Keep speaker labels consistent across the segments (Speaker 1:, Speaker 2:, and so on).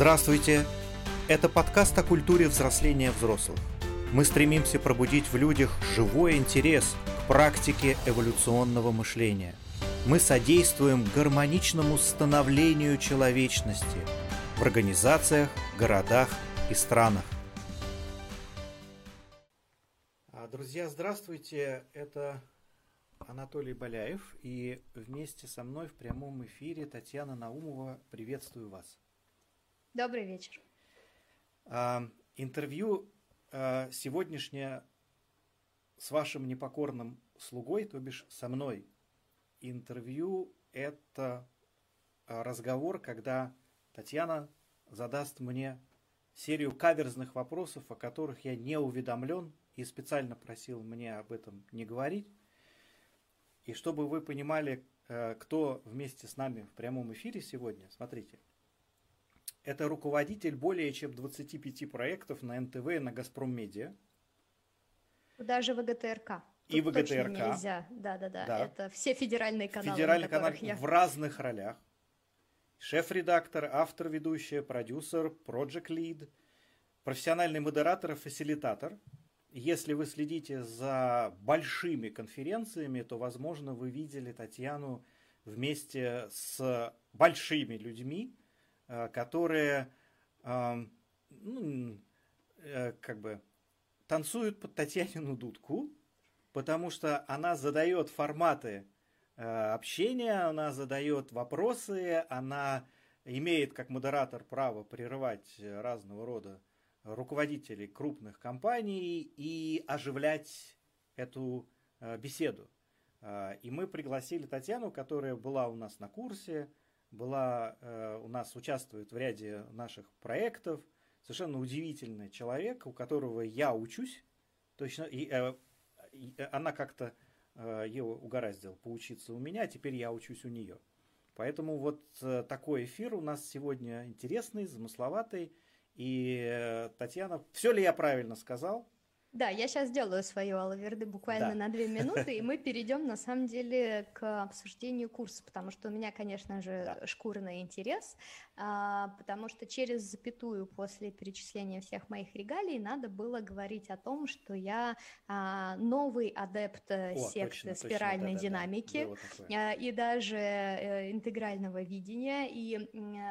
Speaker 1: Здравствуйте! Это подкаст о культуре взросления взрослых. Мы стремимся пробудить в людях живой интерес к практике эволюционного мышления. Мы содействуем гармоничному становлению человечности в организациях, городах и странах. А, друзья, здравствуйте! Это Анатолий Боляев, и вместе со мной в прямом эфире Татьяна Наумова. Приветствую вас.
Speaker 2: Добрый вечер.
Speaker 1: А, интервью а, сегодняшнее с вашим непокорным слугой, то бишь со мной. Интервью – это а, разговор, когда Татьяна задаст мне серию каверзных вопросов, о которых я не уведомлен и специально просил мне об этом не говорить. И чтобы вы понимали, кто вместе с нами в прямом эфире сегодня, смотрите. Это руководитель более чем 25 проектов на НТВ и на Газпром Медиа.
Speaker 2: Даже ВГТРК.
Speaker 1: И Тут ВГТРК.
Speaker 2: нельзя. Да, да, да. Это все федеральные каналы.
Speaker 1: Федеральный канал я... в разных ролях. Шеф-редактор, автор, ведущая, продюсер, project lead, профессиональный модератор и фасилитатор – если вы следите за большими конференциями, то, возможно, вы видели Татьяну вместе с большими людьми, которые э, ну, э, как бы танцуют под Татьянину дудку, потому что она задает форматы общения, она задает вопросы, она имеет как модератор право прерывать разного рода руководителей крупных компаний и оживлять эту э, беседу. Э, и мы пригласили Татьяну, которая была у нас на курсе, была у нас участвует в ряде наших проектов. Совершенно удивительный человек, у которого я учусь. Точно, и, э, и она как-то э, ее угораздила поучиться у меня, а теперь я учусь у нее. Поэтому вот такой эфир у нас сегодня интересный, замысловатый. И, э, Татьяна, все ли я правильно сказал?
Speaker 2: Да, я сейчас сделаю свою алаверды буквально да. на две минуты, и мы перейдем на самом деле к обсуждению курса, потому что у меня, конечно же, да. шкурный интерес, а, потому что через запятую после перечисления всех моих регалий надо было говорить о том, что я а, новый адепт О, секты точно, спиральной точно, да, динамики да, да. и даже э, интегрального видения, и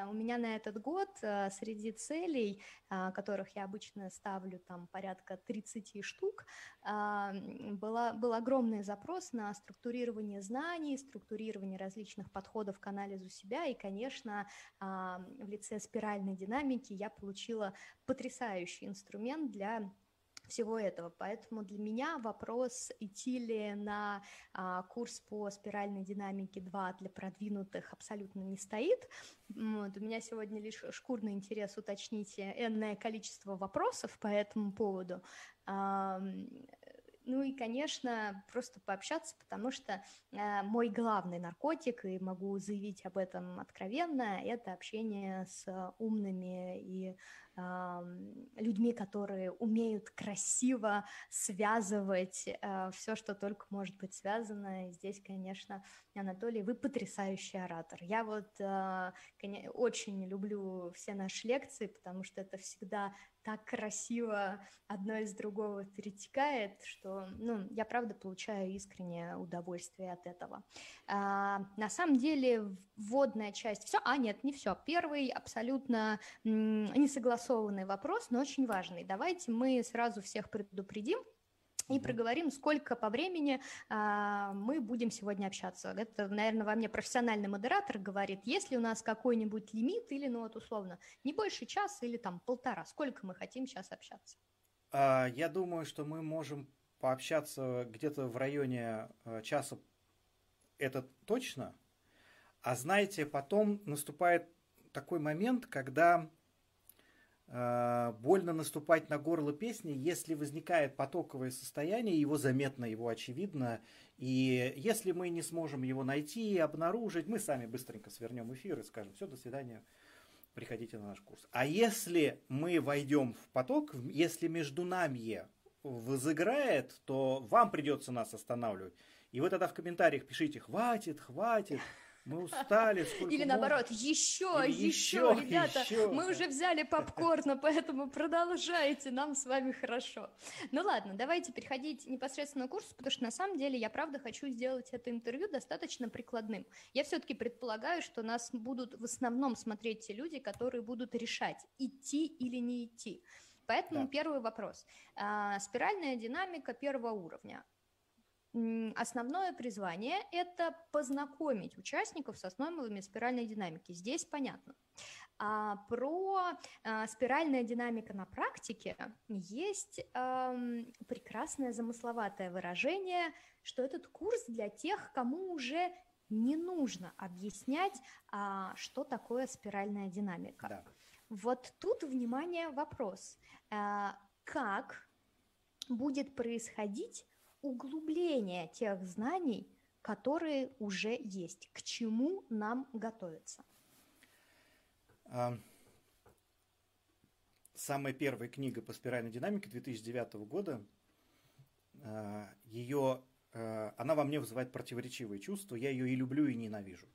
Speaker 2: у меня на этот год э, среди целей, а, которых я обычно ставлю там порядка 30 10 штук, а, была, был огромный запрос на структурирование знаний, структурирование различных подходов к анализу себя, и, конечно, а, в лице спиральной динамики я получила потрясающий инструмент для всего этого. Поэтому для меня вопрос, идти ли на а, курс по спиральной динамике 2 для продвинутых абсолютно не стоит. Вот, у меня сегодня лишь шкурный интерес уточнить энное количество вопросов по этому поводу. Ну и, конечно, просто пообщаться, потому что э, мой главный наркотик, и могу заявить об этом откровенно, это общение с умными и людьми, которые умеют красиво связывать э, все, что только может быть связано. И здесь, конечно, Анатолий, вы потрясающий оратор. Я вот э, очень люблю все наши лекции, потому что это всегда так красиво одно из другого перетекает, что ну, я правда получаю искреннее удовольствие от этого. А, на самом деле вводная часть, все, а нет, не все. Первый абсолютно не согласован согласованный вопрос, но очень важный. Давайте мы сразу всех предупредим, и проговорим, сколько по времени а, мы будем сегодня общаться. Это, наверное, во мне профессиональный модератор говорит, есть ли у нас какой-нибудь лимит или, ну вот условно, не больше часа или там полтора, сколько мы хотим сейчас общаться?
Speaker 1: А, я думаю, что мы можем пообщаться где-то в районе а, часа, это точно. А знаете, потом наступает такой момент, когда больно наступать на горло песни, если возникает потоковое состояние, его заметно, его очевидно, и если мы не сможем его найти и обнаружить, мы сами быстренько свернем эфир и скажем, все, до свидания, приходите на наш курс. А если мы войдем в поток, если между нами возыграет, то вам придется нас останавливать. И вы тогда в комментариях пишите, хватит, хватит, мы устали.
Speaker 2: Или наоборот, еще, Или еще, еще, ребята, еще. мы уже взяли попкорна, поэтому продолжайте, нам с вами хорошо. Ну ладно, давайте переходить непосредственно к курсу, потому что на самом деле я правда хочу сделать это интервью достаточно прикладным. Я все-таки предполагаю, что нас будут в основном смотреть те люди, которые будут решать, идти или не идти. Поэтому да. первый вопрос. А, спиральная динамика первого уровня. Основное призвание – это познакомить участников с основами спиральной динамики. Здесь понятно. А про а, спиральная динамика на практике есть а, прекрасное замысловатое выражение, что этот курс для тех, кому уже не нужно объяснять, а, что такое спиральная динамика. Да. Вот тут, внимание, вопрос. А, как будет происходить углубление тех знаний, которые уже есть, к чему нам готовиться?
Speaker 1: Самая первая книга по спиральной динамике 2009 года, а, ее, а, она во мне вызывает противоречивые чувства, я ее и люблю, и ненавижу.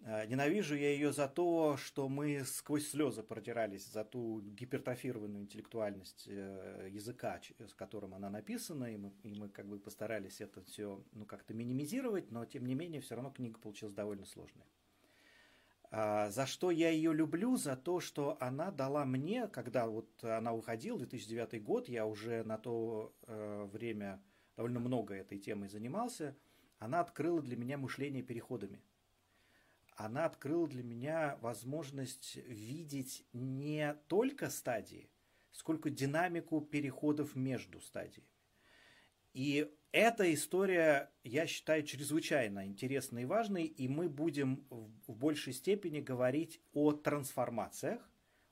Speaker 1: Э, ненавижу я ее за то, что мы сквозь слезы протирались за ту гипертрофированную интеллектуальность э, языка, с которым она написана, и мы, и мы как бы постарались это все ну, как-то минимизировать, но тем не менее все равно книга получилась довольно сложной. А, за что я ее люблю? За то, что она дала мне, когда вот она уходила, 2009 год, я уже на то э, время довольно много этой темой занимался, она открыла для меня мышление переходами – она открыла для меня возможность видеть не только стадии, сколько динамику переходов между стадиями. И эта история, я считаю, чрезвычайно интересной и важной, и мы будем в большей степени говорить о трансформациях,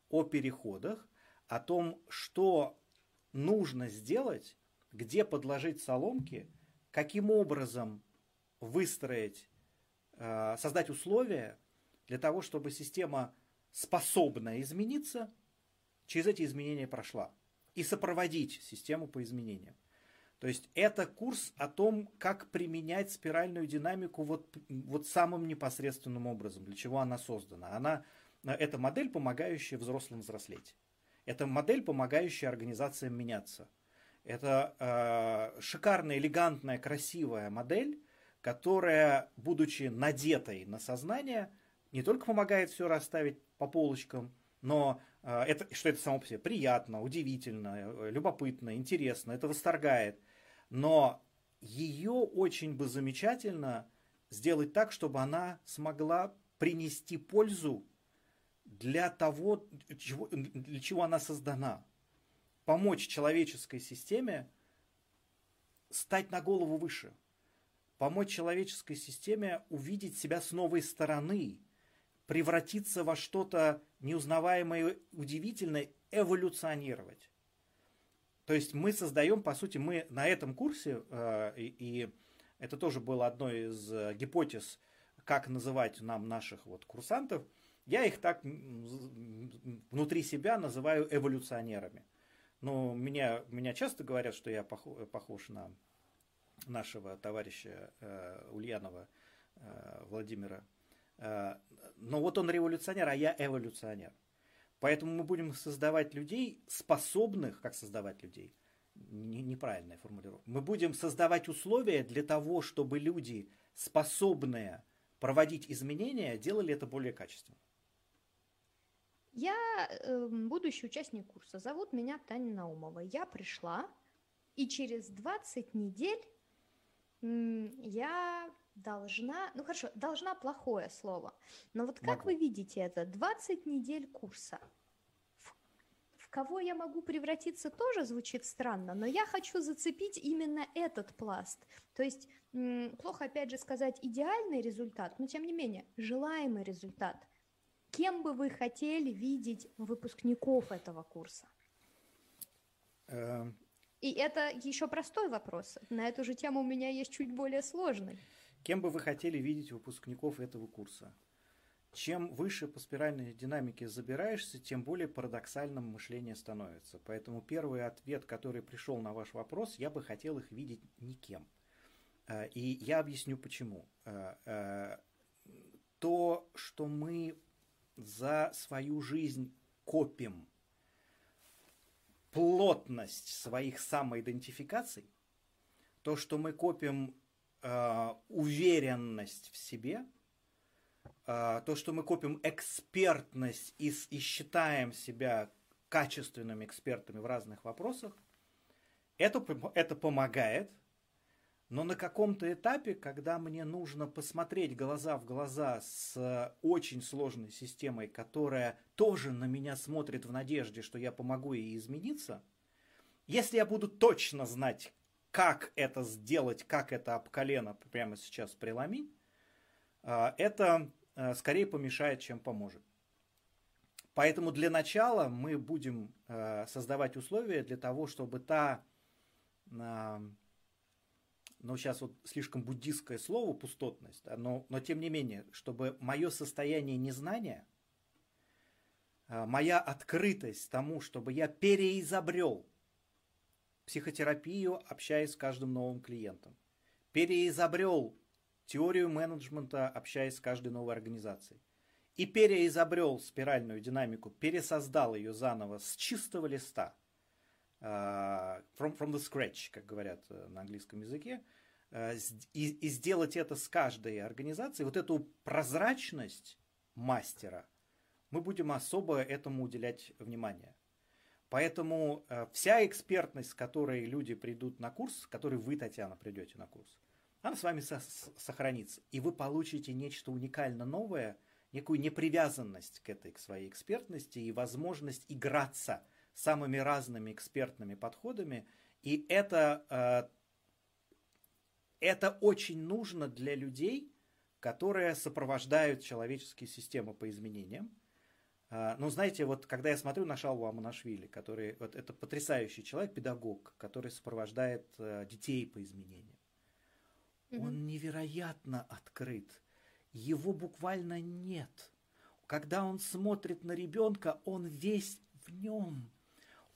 Speaker 1: о переходах, о том, что нужно сделать, где подложить соломки, каким образом выстроить создать условия для того, чтобы система, способная измениться, через эти изменения прошла. И сопроводить систему по изменениям. То есть это курс о том, как применять спиральную динамику вот, вот самым непосредственным образом, для чего она создана. Она, э, это модель, помогающая взрослым взрослеть. Это модель, помогающая организациям меняться. Это э, шикарная, элегантная, красивая модель, которая, будучи надетой на сознание, не только помогает все расставить по полочкам, но э, это, что это само по себе приятно, удивительно, э, любопытно, интересно, это восторгает. Но ее очень бы замечательно сделать так, чтобы она смогла принести пользу для того, для чего она создана. Помочь человеческой системе стать на голову выше – помочь человеческой системе увидеть себя с новой стороны, превратиться во что-то неузнаваемое, удивительное, эволюционировать. То есть мы создаем, по сути, мы на этом курсе, э, и, это тоже было одной из э, гипотез, как называть нам наших вот курсантов, я их так внутри себя называю эволюционерами. Но меня, меня часто говорят, что я похож на нашего товарища э, Ульянова э, Владимира. Э, но вот он революционер, а я эволюционер. Поэтому мы будем создавать людей, способных, как создавать людей, не, неправильная формулировка. Мы будем создавать условия для того, чтобы люди, способные проводить изменения, делали это более качественно.
Speaker 2: Я э, будущий участник курса. Зовут меня Таня Наумова. Я пришла, и через 20 недель я должна, ну хорошо, должна плохое слово, но вот как могу. вы видите это, 20 недель курса, в, в кого я могу превратиться, тоже звучит странно, но я хочу зацепить именно этот пласт, то есть плохо опять же сказать идеальный результат, но тем не менее желаемый результат. Кем бы вы хотели видеть выпускников этого курса? И это еще простой вопрос. На эту же тему у меня есть чуть более сложный.
Speaker 1: Кем бы вы хотели видеть выпускников этого курса? Чем выше по спиральной динамике забираешься, тем более парадоксальным мышление становится. Поэтому первый ответ, который пришел на ваш вопрос, я бы хотел их видеть никем. Э, и я объясню почему. Э, э, то, что мы за свою жизнь копим плотность своих самоидентификаций, то, что мы копим э, уверенность в себе, э, то, что мы копим экспертность и, и считаем себя качественными экспертами в разных вопросах, это, это помогает – но на каком-то этапе, когда мне нужно посмотреть глаза в глаза с очень сложной системой, которая тоже на меня смотрит в надежде, что я помогу ей измениться, если я буду точно знать, как это сделать, как это об колено прямо сейчас преломить, а, это а, скорее помешает, чем поможет. Поэтому для начала мы будем создавать условия для того, чтобы та но сейчас вот слишком буддистское слово пустотность, да, но, но тем не менее, чтобы мое состояние незнания, а, моя открытость тому, чтобы я переизобрел психотерапию, общаясь с каждым новым клиентом, переизобрел теорию менеджмента, общаясь с каждой новой организацией, и переизобрел спиральную динамику, пересоздал ее заново с чистого листа, from, from the scratch, как говорят э, на английском языке, Э, и, и сделать это с каждой организацией, вот эту прозрачность мастера, мы будем особо этому уделять внимание. Поэтому э, вся экспертность, с которой люди придут на курс, с которой вы, Татьяна, придете на курс, она с вами со- сохранится. И вы получите нечто уникально новое, некую непривязанность к этой, к своей экспертности и возможность играться самыми разными экспертными подходами. И это э, это очень нужно для людей, которые сопровождают человеческие системы по изменениям. А, ну, знаете, вот когда я смотрю на Шалву Аманашвили, который, вот это потрясающий человек, педагог, который сопровождает э, детей по изменениям. Mm-hmm. Он невероятно открыт. Его буквально нет. Когда он смотрит на ребенка, он весь в нем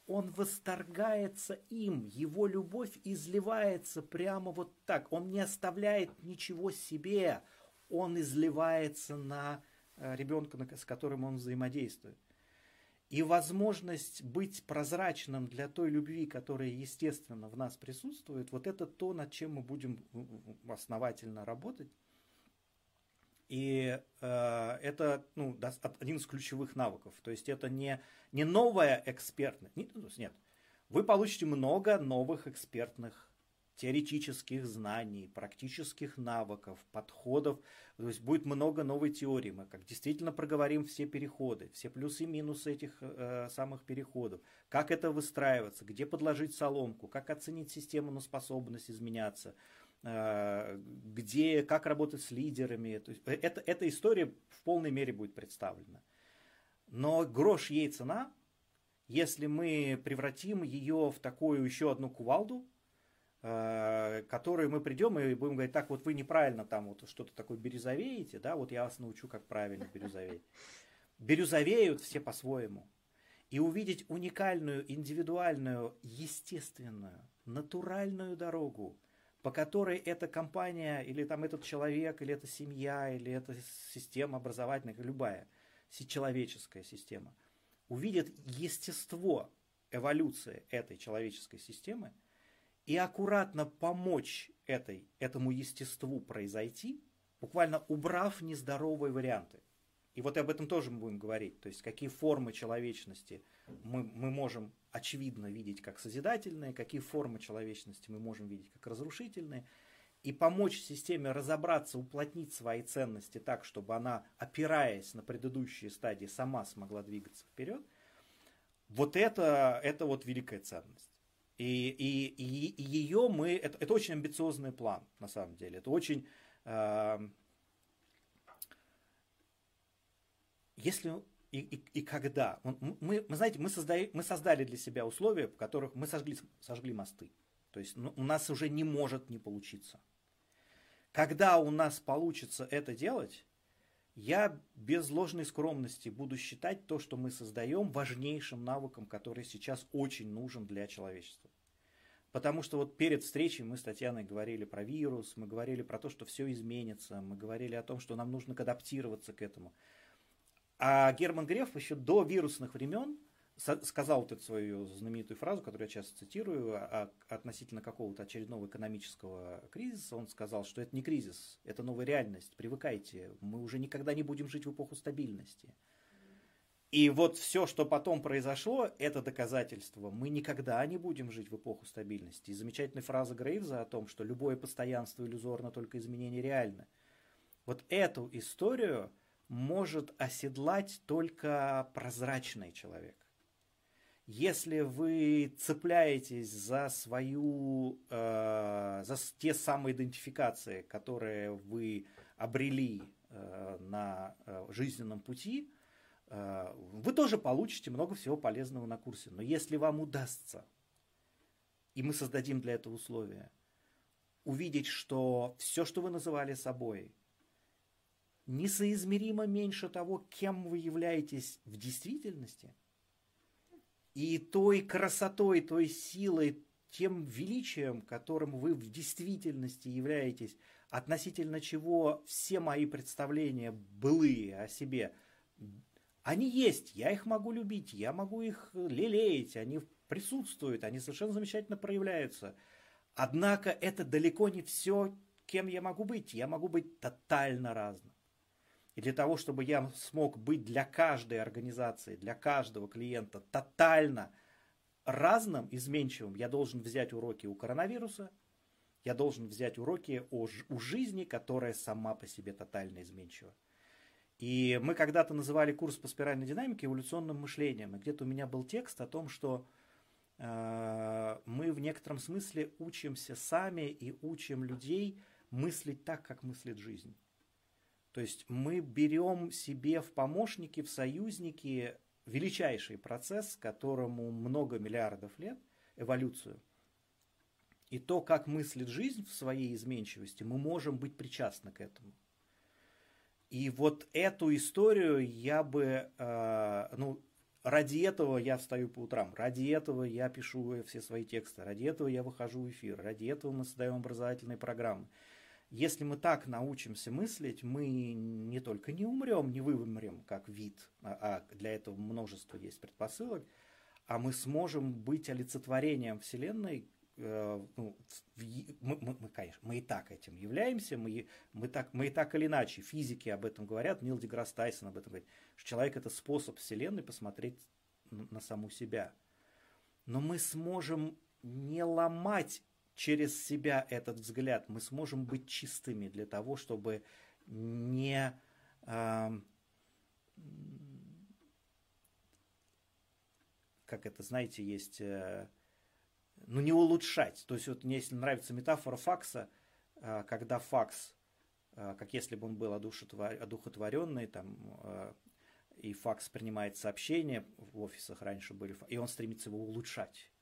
Speaker 1: он восторгается им, его любовь изливается прямо вот так. Он не оставляет ничего себе, он изливается на э, ребенка, с которым он взаимодействует. И возможность быть прозрачным для той любви, которая, естественно, в нас присутствует, вот это то, над чем мы будем основательно работать. И э, это ну, один из ключевых навыков. То есть это не, не новая экспертность. Нет, нет. Вы получите много новых экспертных теоретических знаний, практических навыков, подходов. То есть будет много новой теории. Мы как действительно проговорим все переходы, все плюсы и минусы этих э, самых переходов. Как это выстраиваться, где подложить соломку, как оценить систему на способность изменяться – где, как работать с лидерами. То есть э, это, эта история в полной мере будет представлена. Но грош ей цена, если мы превратим ее в такую еще одну кувалду, э, которой мы придем и будем говорить, так вот вы неправильно там вот что-то такое бирюзовеете, да, вот я вас научу, как правильно бирюзоветь. Бирюзовеют все по-своему. И увидеть уникальную, индивидуальную, естественную, натуральную дорогу, по которой эта компания, или там этот человек, или эта семья, или эта система образовательная, любая человеческая система, увидит естество эволюции этой человеческой системы и аккуратно помочь этой, этому естеству произойти, буквально убрав нездоровые варианты. И вот об этом тоже мы будем говорить. То есть какие формы человечности мы, мы можем очевидно видеть как созидательные, какие формы человечности мы можем видеть как разрушительные. И помочь системе разобраться, уплотнить свои ценности так, чтобы она, опираясь на предыдущие стадии, сама смогла двигаться вперед. Вот это, это вот великая ценность. И, и, и, ее мы... Это, это очень амбициозный план, на самом деле. Это очень... Э, если и, и, и когда. Мы, мы, знаете, мы, создали, мы создали для себя условия, в которых мы сожгли, сожгли мосты. То есть ну, у нас уже не может не получиться. Когда у нас получится это делать, я без ложной скромности буду считать то, что мы создаем, важнейшим навыком, который сейчас очень нужен для человечества. Потому что вот перед встречей мы с Татьяной говорили про вирус, мы говорили про то, что все изменится, мы говорили о том, что нам нужно адаптироваться к этому. А Герман Греф еще до вирусных времен сказал вот эту свою знаменитую фразу, которую я часто цитирую, а, а, относительно какого-то очередного экономического кризиса. Он сказал, что это не кризис, это новая реальность, привыкайте, мы уже никогда не будем жить в эпоху стабильности. И вот все, что потом произошло, это доказательство. Мы никогда не будем жить в эпоху стабильности. И замечательная фраза Грейвза о том, что любое постоянство иллюзорно, только изменение реально. Вот эту историю может оседлать только прозрачный человек. Если вы цепляетесь за свою, э, за те самые идентификации, которые вы обрели э, на э, жизненном пути, э, вы тоже получите много всего полезного на курсе. Но если вам удастся, и мы создадим для этого условия, увидеть, что все, что вы называли собой, несоизмеримо меньше того, кем вы являетесь в действительности – и той красотой, той силой, тем величием, которым вы в действительности являетесь, относительно чего все мои представления былые о себе, они есть, я их могу любить, я могу их лелеять, они присутствуют, они совершенно замечательно проявляются. Однако это далеко не все, кем я могу быть. Я могу быть тотально разным. И для того, чтобы я смог быть для каждой организации, для каждого клиента тотально разным, изменчивым, я должен взять уроки у коронавируса, я должен взять уроки о, у жизни, которая сама по себе тотально изменчива. И мы когда-то называли курс по спиральной динамике эволюционным мышлением. И где-то у меня был текст о том, что э, мы в некотором смысле учимся сами и учим людей мыслить так, как мыслит жизнь. То есть мы берем себе в помощники, в союзники величайший процесс, которому много миллиардов лет, эволюцию. И то, как мыслит жизнь в своей изменчивости, мы можем быть причастны к этому. И вот эту историю я бы, э, ну, ради этого я встаю по утрам, ради этого я пишу все свои тексты, ради этого я выхожу в эфир, ради этого мы создаем образовательные программы. Если мы так научимся мыслить, мы не только не умрем, не вымрем как вид, а, а для этого множество есть предпосылок, а мы сможем быть олицетворением Вселенной, э, ну, мы, мы, мы, конечно, мы и так этим являемся, мы, мы, так, мы и так или иначе, физики об этом говорят, Нил Деграсс Тайсон об этом говорит, что человек это способ Вселенной посмотреть на саму себя. Но мы сможем не ломать через себя этот взгляд мы сможем быть чистыми для того, чтобы не э, как это, знаете, есть, э, ну не улучшать. То есть вот мне если нравится метафора факса, э, когда факс, э, как если бы он был одухотвор, одухотворенный, там, э, и факс принимает сообщения, в офисах раньше были, и он стремится его улучшать.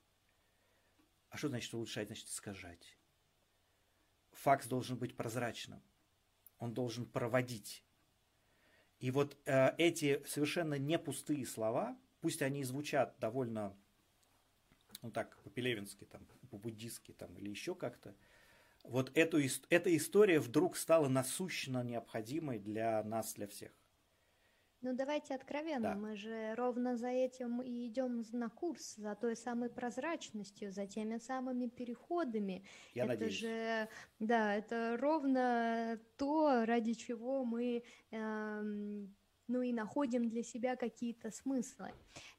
Speaker 1: А что значит улучшать? Значит искажать. Факс должен быть прозрачным. Он должен проводить. И вот э, эти совершенно не пустые слова, пусть они звучат довольно, ну так, по-пелевински, там, по-буддистски там, или еще как-то, вот эту, эта история вдруг стала насущно необходимой для нас, для всех.
Speaker 2: Ну давайте откровенно, да. мы же ровно за этим и идем на курс, за той самой прозрачностью, за теми самыми переходами.
Speaker 1: Я
Speaker 2: это
Speaker 1: надеюсь.
Speaker 2: же, да, это ровно то, ради чего мы э, ну и находим для себя какие-то смыслы.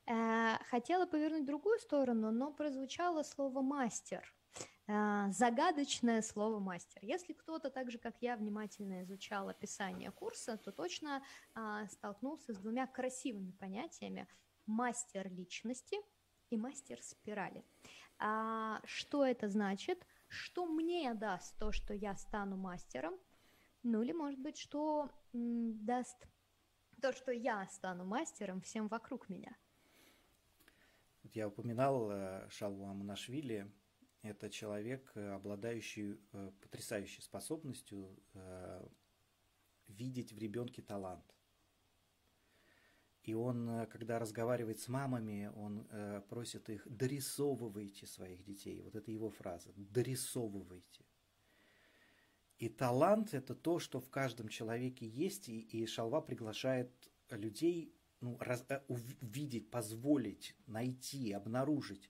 Speaker 2: Э, хотела повернуть в другую сторону, но прозвучало слово мастер. А, загадочное слово мастер. Если кто-то так же, как я, внимательно изучал описание курса, то точно а, столкнулся с двумя красивыми понятиями мастер личности и мастер спирали. А, что это значит? Что мне даст то, что я стану мастером? Ну или, может быть, что м, даст то, что я стану мастером всем вокруг меня?
Speaker 1: Я упоминал э, Шалву Аманашвили, это человек, э, обладающий э, потрясающей способностью э, видеть в ребенке талант. И он, когда разговаривает с мамами, он э, просит их «дорисовывайте своих детей». Вот это его фраза «дорисовывайте». И талант – это то, что в каждом человеке есть, и, и Шалва приглашает людей ну, раз, увидеть, позволить, найти, обнаружить,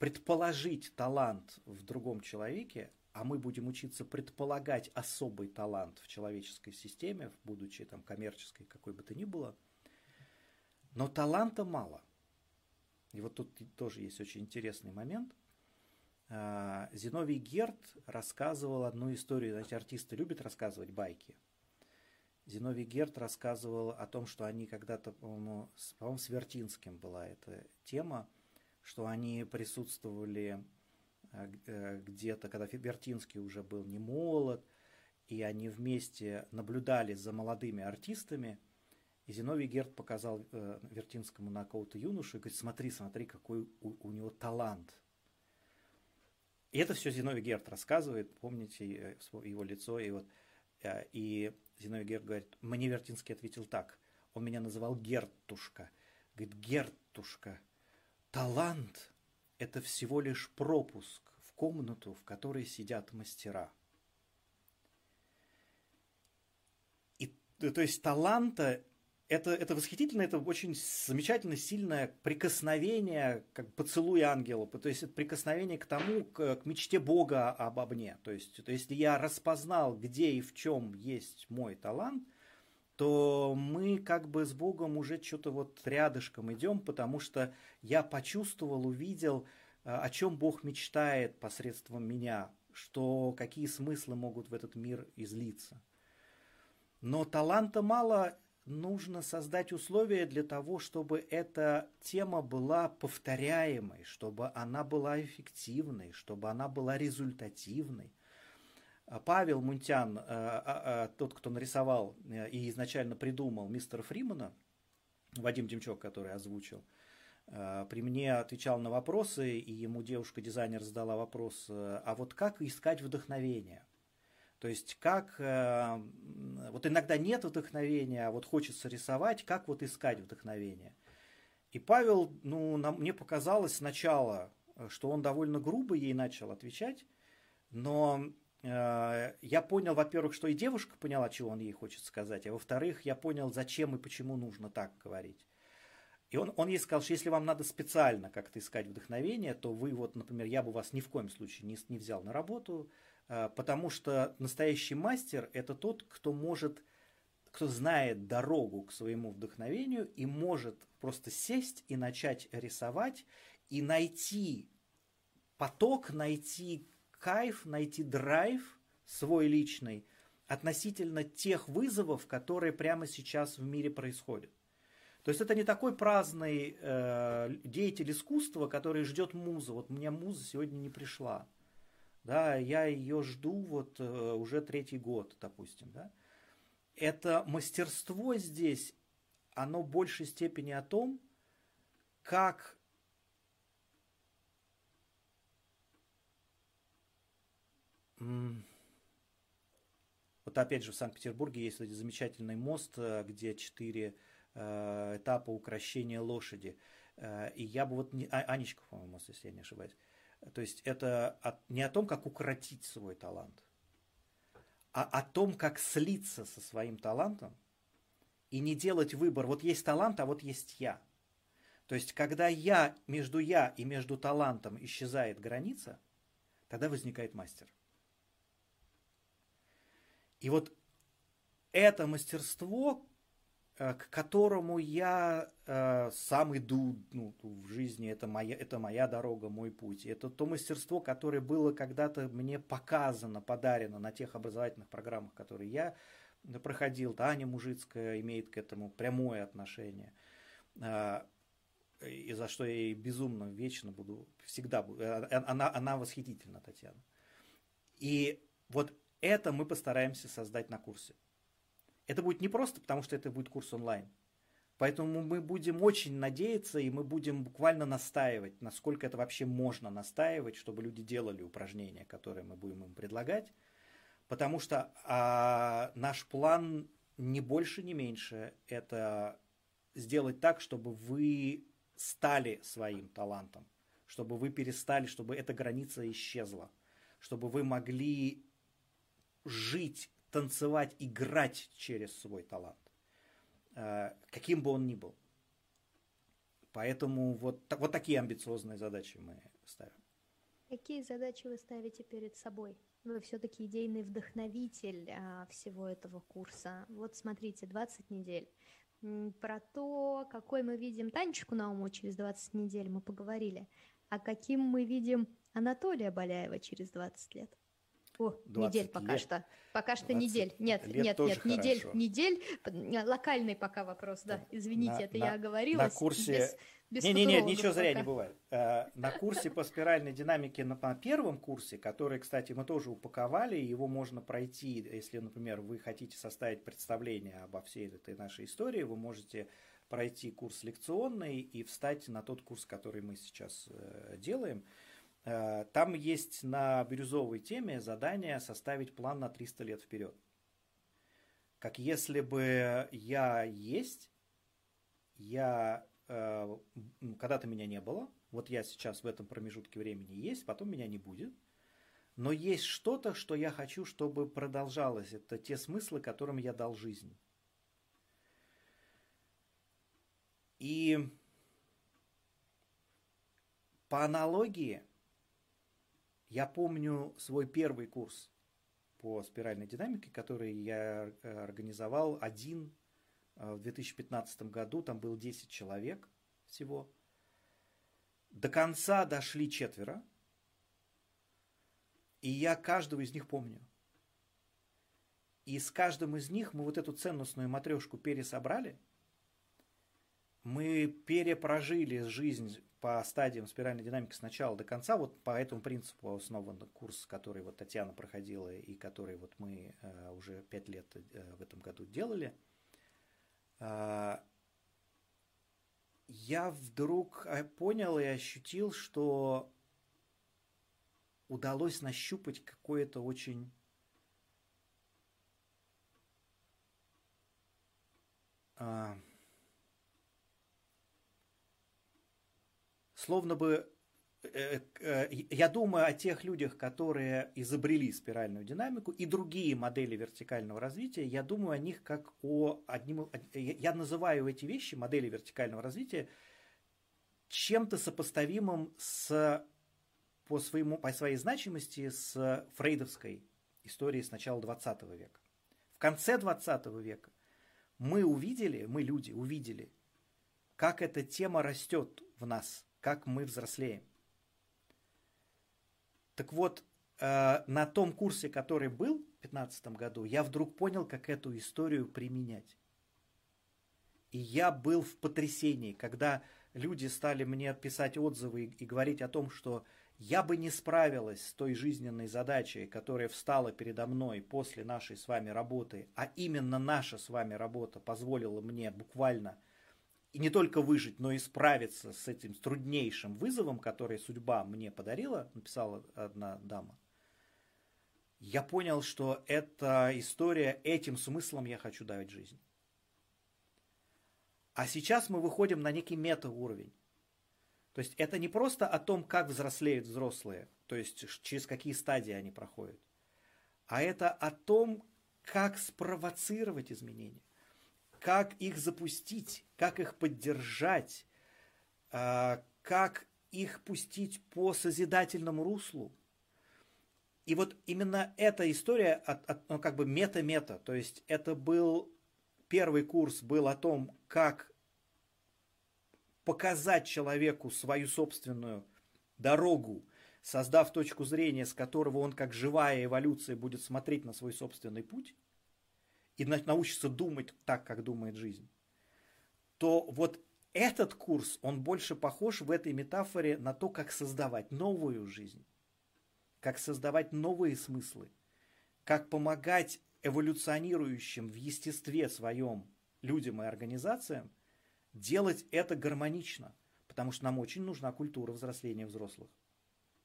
Speaker 1: предположить талант в другом человеке, а мы будем учиться предполагать особый талант в человеческой системе, будучи там коммерческой, какой бы то ни было – но таланта мало. И вот тут тоже есть очень интересный момент. А, Зиновий Герд рассказывал одну историю. Знаете, артисты любят рассказывать байки. Зиновий Герд рассказывал о том, что они когда-то, по-моему, по с Вертинским была эта тема, что они присутствовали а, э, где-то, когда Вертинский уже был не молод, и они вместе наблюдали за молодыми артистами – и Зиновий Герд показал э, Вертинскому на какого-то юношу и говорит, смотри, смотри, какой у, у него талант. И это все Зиновий Герд рассказывает, помните э, его лицо. И, вот, э, и Зиновий Герд говорит, мне Вертинский ответил так, он меня называл Гертушка. Говорит, Гертушка, талант – это всего лишь пропуск в комнату, в которой сидят мастера. И, то есть таланта это, это восхитительно, это очень замечательно, сильное прикосновение, как поцелуй ангелу, то есть это прикосновение к тому, к, к мечте Бога обо мне. То есть, то есть я распознал, где и в чем есть мой талант, то мы как бы с Богом уже что-то вот рядышком идем, потому что я почувствовал, увидел, а, о чем Бог мечтает посредством меня, что какие смыслы могут в этот мир излиться. Но таланта мало нужно создать условия для того, чтобы эта тема была повторяемой, чтобы она была эффективной, чтобы она была результативной. А Павел Мунтян, э, а, а, тот, кто нарисовал э, и изначально придумал мистера Фримана, Вадим Демчок, который озвучил, э, при мне отвечал на вопросы, и ему девушка-дизайнер задала вопрос, а вот как искать вдохновение? То есть как, вот иногда нет вдохновения, а вот хочется рисовать, как вот искать вдохновение. И Павел, ну, нам, мне показалось сначала, что он довольно грубо ей начал отвечать, но я понял, во-первых, что и девушка поняла, чего он ей хочет сказать, а во-вторых, я понял, зачем и почему нужно так говорить. И он, он ей сказал, что если вам надо специально как-то искать вдохновение, то вы вот, например, я бы вас ни в коем случае не, не взял на работу, а, потому что настоящий мастер – это тот, кто может, кто знает дорогу к своему вдохновению и может просто сесть и начать рисовать и найти поток, найти кайф, найти драйв свой личный относительно тех вызовов, которые прямо сейчас в мире происходят. То есть это не такой праздный э, деятель искусства, который ждет музы. Вот мне муза сегодня не пришла. Да, я ее жду вот э, уже третий год, допустим, да. Это мастерство здесь, оно в большей степени о том, как Вот опять же в Санкт-Петербурге есть замечательный мост, э, где четыре э, этапа украшения лошади. И я бы вот, не, а, Анечка, по-моему, если я не ошибаюсь, то есть это не о том, как укротить свой талант, а о том, как слиться со своим талантом и не делать выбор. Вот есть талант, а вот есть я. То есть, когда я, между я и между талантом исчезает граница, тогда возникает мастер. И вот это мастерство, Э, к которому я э, сам иду ну, в жизни, это моя, это моя дорога, мой путь. Это то мастерство, которое было когда-то мне показано, подарено на тех образовательных программах, которые я проходил. Таня Мужицкая имеет к этому прямое отношение. Э, и за что я ей безумно вечно буду, всегда буду. Э, она, она восхитительна, Татьяна. И вот это мы постараемся создать на курсе. Это будет не просто, потому что это будет курс онлайн. Поэтому мы будем очень надеяться, и мы будем буквально настаивать, насколько это вообще можно настаивать, чтобы люди делали упражнения, которые мы будем им предлагать. Потому что а, наш план не больше, не меньше. Это сделать так, чтобы вы стали своим талантом, чтобы вы перестали, чтобы эта граница исчезла, чтобы вы могли жить, танцевать, играть через свой талант, э, каким бы он ни был. Поэтому вот, вот такие амбициозные задачи мы ставим.
Speaker 2: Какие задачи вы ставите перед собой? Вы все-таки идейный вдохновитель а, всего этого курса. Вот смотрите, 20 недель. Про то, какой мы видим Танечку Науму через 20 недель, мы поговорили. А каким мы видим Анатолия Баляева через 20 лет? О, недель пока лет. что. Пока что недель. Нет, лет нет, нет, недель, хорошо. недель. Локальный пока вопрос, да. Извините, на, это на, я оговорилась.
Speaker 1: На курсе... Без, без не, не, нет, ничего зря не бывает. Э, на курсе по спиральной динамике на, на первом курсе, который, кстати, мы тоже упаковали, его можно пройти, если, например, вы хотите составить представление обо всей этой нашей истории, вы можете пройти курс лекционный и встать на тот курс, который мы сейчас э, делаем. Э, там есть на бирюзовой теме задание составить план на 300 лет вперед. Как если бы я есть, я э, когда-то меня не было, вот я сейчас в этом промежутке времени есть, потом меня не будет, но есть что-то, что я хочу, чтобы продолжалось. Это те смыслы, которым я дал жизнь. И по аналогии я помню свой первый курс по спиральной динамике, который я э, организовал один э, в 2015 году. Там было 10 человек всего. До конца дошли четверо. И я каждого из них помню. И с каждым из них мы вот эту ценностную матрешку пересобрали. Мы перепрожили жизнь по стадиям спиральной динамики с начала до конца, вот по этому принципу основан курс, который вот Татьяна проходила и который вот мы э, уже пять лет э, в этом году делали. Э, я вдруг э, понял и ощутил, что удалось нащупать какое-то очень э, словно бы э, э, я думаю о тех людях, которые изобрели спиральную динамику и другие модели вертикального развития. Я думаю о них как о одним... Я называю эти вещи, модели вертикального развития, чем-то сопоставимым с, по, своему, по своей значимости с фрейдовской историей с начала 20 века. В конце 20 века мы увидели, мы люди увидели, как эта тема растет в нас – как мы взрослеем. Так вот, э, на том курсе, который был в 2015 году, я вдруг понял, как эту историю применять. И я был в потрясении, когда люди стали мне писать отзывы и говорить о том, что я бы не справилась с той жизненной задачей, которая встала передо мной после нашей с вами работы, а именно наша с вами работа позволила мне буквально – и не только выжить, но и справиться с этим труднейшим вызовом, который судьба мне подарила, написала одна дама, я понял, что эта история, этим смыслом я хочу давать жизнь. А сейчас мы выходим на некий метауровень. То есть это не просто о том, как взрослеют взрослые, то есть через какие стадии они проходят, а это о том, как спровоцировать изменения как их запустить, как их поддержать, а, как их пустить по созидательному руслу. И вот именно эта история, от, ну, как бы мета-мета, то есть это был первый курс был о том, как показать человеку свою собственную дорогу, создав точку зрения, с которого он как живая эволюция будет смотреть на свой собственный путь и научится думать так, как думает жизнь, то вот этот курс, он больше похож в этой метафоре на то, как создавать новую жизнь, как создавать новые смыслы, как помогать эволюционирующим в естестве своем людям и организациям делать это гармонично, потому что нам очень нужна культура взросления взрослых.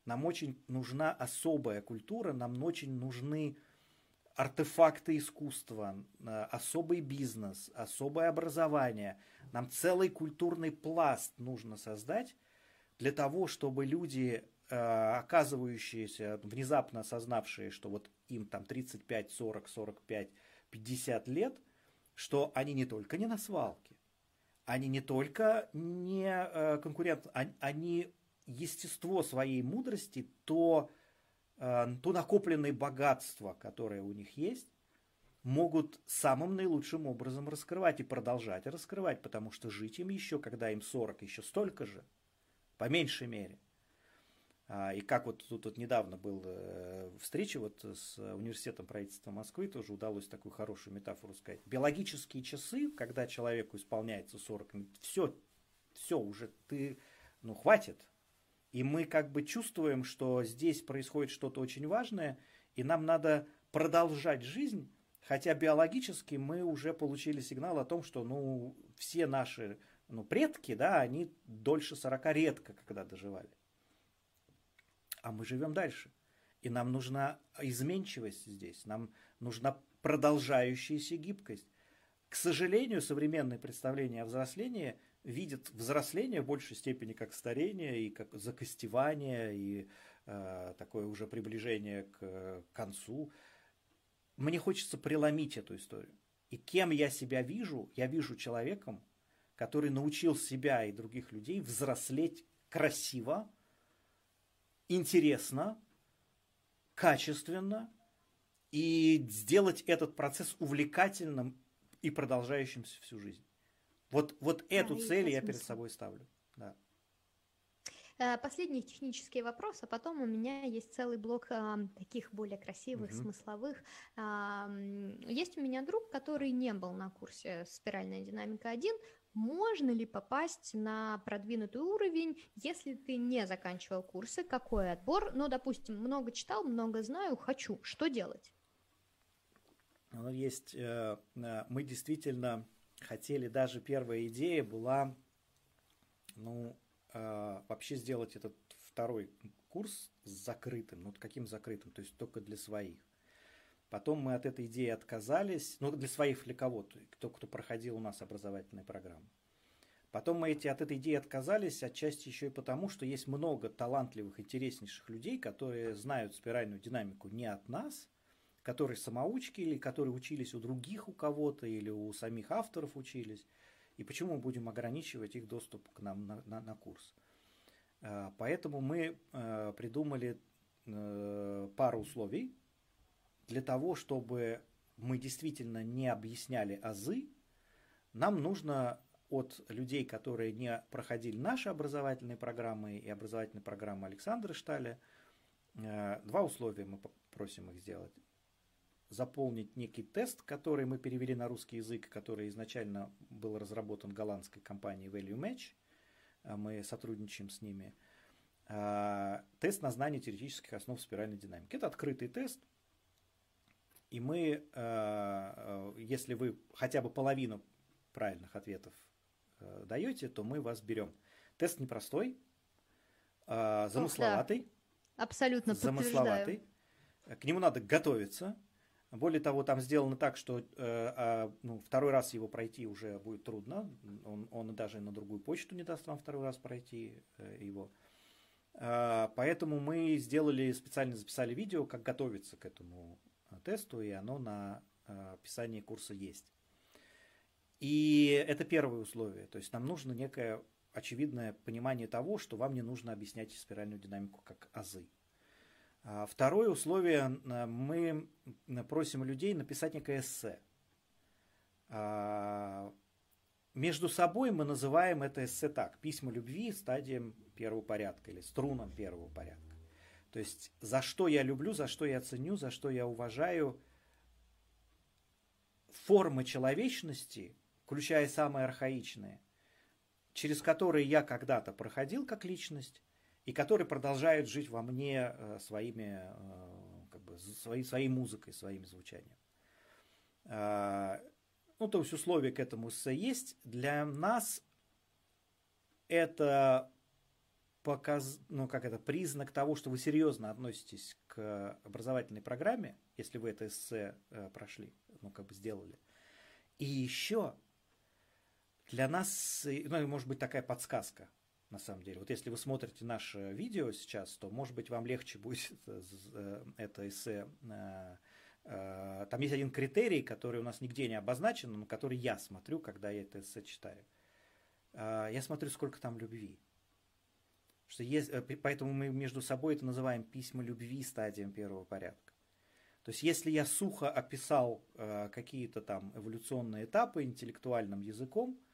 Speaker 1: Нам очень нужна особая культура, нам очень нужны артефакты искусства, особый бизнес, особое образование. Нам целый культурный пласт нужно создать для того, чтобы люди, оказывающиеся, внезапно осознавшие, что вот им там 35, 40, 45, 50 лет, что они не только не на свалке, они не только не э, конкурент, они естество своей мудрости, то, э, то накопленное богатство, которое у них есть, могут самым наилучшим образом раскрывать и продолжать раскрывать, потому что жить им еще, когда им 40, еще столько же, по меньшей мере. А, и как вот тут вот недавно был э, встреча вот с университетом правительства Москвы, тоже удалось такую хорошую метафору сказать. Биологические часы, когда человеку исполняется 40, все, все, уже ты, ну хватит. И мы как бы чувствуем, что здесь происходит что-то очень важное, и нам надо продолжать жизнь, хотя биологически мы уже получили сигнал о том, что ну все наши ну, предки, да, они дольше 40 редко когда доживали а мы живем дальше. И нам нужна изменчивость здесь, нам нужна продолжающаяся гибкость. К сожалению, современное представление о взрослении видит взросление в большей степени как старение и как закостевание и э, такое уже приближение к концу. Мне хочется преломить эту историю. И кем я себя вижу? Я вижу человеком, который научил себя и других людей взрослеть красиво, интересно, качественно и сделать этот процесс увлекательным и продолжающимся всю жизнь. Вот, вот эту да, цель я перед собой ставлю. Да.
Speaker 2: Э, последний технический вопрос, а потом у меня есть целый блок а, таких более красивых, угу. смысловых. А, есть у меня друг, который не был на курсе «Спиральная динамика 1», можно ли попасть на продвинутый уровень, если ты не заканчивал курсы? Какой отбор? Ну, допустим, много читал, много знаю, хочу. Что делать?
Speaker 1: Ну, есть, э, э, мы действительно хотели, даже первая идея была, ну, э, вообще сделать этот второй курс закрытым. Ну, каким закрытым? То есть только для своих. Потом мы от этой идеи отказались, ну, для своих для кого кто, кто проходил у нас образовательные программы. Потом мы эти, от этой идеи отказались, отчасти еще и потому, что есть много талантливых, интереснейших людей, которые знают спиральную динамику не от нас, которые самоучки или которые учились у других у кого-то или у самих авторов учились. И почему мы будем ограничивать их доступ к нам на, на, на курс? А, поэтому мы э, придумали э, пару условий, для того, чтобы мы действительно не объясняли азы, нам нужно от людей, которые не проходили наши образовательные программы и образовательные программы Александра Шталя, два условия мы просим их сделать. Заполнить некий тест, который мы перевели на русский язык, который изначально был разработан голландской компанией Value Match. Э, мы сотрудничаем с ними. Э, тест на знание теоретических основ спиральной динамики. Это открытый тест, и мы, э, э, если вы хотя бы половину правильных ответов даете, то мы вас берем. Тест непростой, замысловатый.
Speaker 2: Да. Абсолютно
Speaker 1: замысловатый. К нему надо готовиться. Более того, там сделано так, что э, ну, второй раз его пройти уже будет трудно. Он, он даже на другую почту не даст вам второй раз пройти э, его. Э, поэтому мы сделали, специально записали видео, как готовиться к этому тесту, и оно на э, описании курса есть. И это первое условие. То есть нам нужно некое очевидное понимание того, что вам не нужно объяснять спиральную динамику как азы. А второе условие, э, мы просим людей написать некое эссе. А, между собой мы называем это эссе так, письма любви стадием первого порядка или струнам первого порядка. То есть за что я люблю, за что я ценю, за что я уважаю формы человечности, включая самые архаичные, через которые я когда-то проходил как личность, и которые продолжают жить во мне э, своими, э, как бы, своей, своей музыкой, своим звучанием. А, ну, то есть условия к этому есть. Для нас это показ, ну, как это, признак того, что вы серьезно относитесь к образовательной программе, если вы это эссе э, прошли, ну, как бы сделали. И еще для нас, ну, может быть, такая подсказка, на самом деле. Вот если вы смотрите наше видео сейчас, то, может быть, вам легче будет это эссе там есть один критерий, который у нас нигде не обозначен, но который я смотрю, когда я это эссе читаю. Я смотрю, сколько там любви. Что есть, э, поэтому мы между собой это называем письма любви стадием первого порядка. То есть если я сухо описал э, какие-то там эволюционные этапы интеллектуальным языком, э,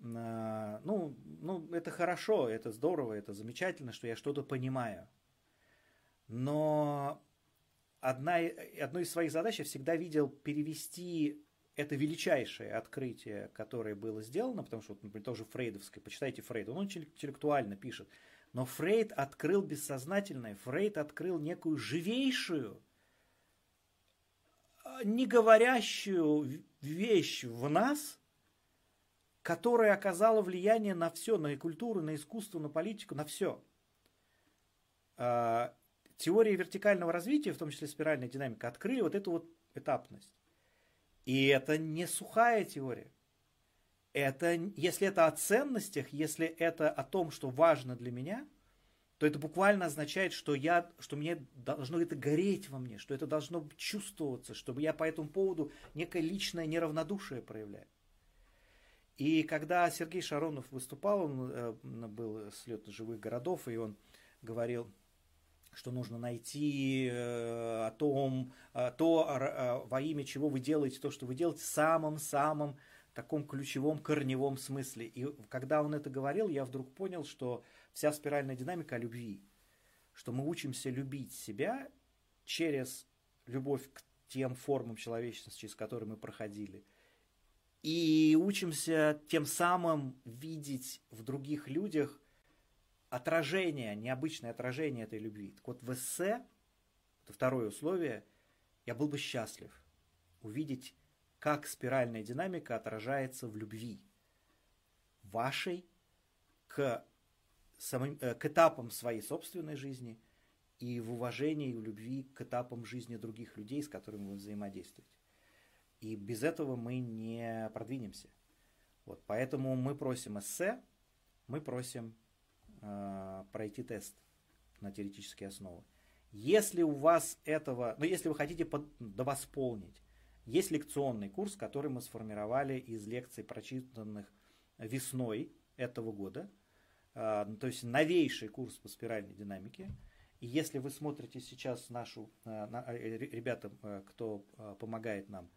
Speaker 1: ну, ну, это хорошо, это здорово, это замечательно, что я что-то понимаю. Но одна, одной из своих задач я всегда видел перевести это величайшее открытие, которое было сделано, потому что, например, тоже фрейдовское, почитайте Фрейда, он интеллектуально пишет, но Фрейд открыл бессознательное, Фрейд открыл некую живейшую, а, не говорящую вещь в нас, которая оказала влияние на все, на культуру, на искусство, на политику, на все. А, теория вертикального развития, в том числе спиральная динамика, открыли вот эту вот этапность. И это не сухая теория это, если это о ценностях, если это о том, что важно для меня, то это буквально означает, что, я, что мне должно это гореть во мне, что это должно чувствоваться, чтобы я по этому поводу некое личное неравнодушие проявляю. И когда Сергей Шаронов выступал, он э, был с лета живых городов, и он говорил, что нужно найти э, о том, э, то, во имя чего вы делаете то, что вы делаете, самым-самым таком ключевом корневом смысле. И когда он это говорил, я вдруг понял, что вся спиральная динамика о любви, что мы учимся любить себя через любовь к тем формам человечности, через которые мы проходили. И учимся тем самым видеть в других людях отражение, необычное отражение этой любви. Так вот в эссе, это второе условие, я был бы счастлив увидеть как спиральная динамика отражается в любви вашей к, самым, э, к этапам своей собственной жизни и в уважении и в любви к этапам жизни других людей, с которыми вы взаимодействуете. И без этого мы не продвинемся. Вот, поэтому мы просим эссе, мы просим э, пройти тест на теоретические основы. Если у вас этого, ну если вы хотите под, восполнить есть лекционный курс, который мы сформировали из лекций, прочитанных весной этого года. А, ну, то есть новейший курс по спиральной динамике. И если вы смотрите сейчас нашу, а, э, ребята, э, кто а, помогает нам,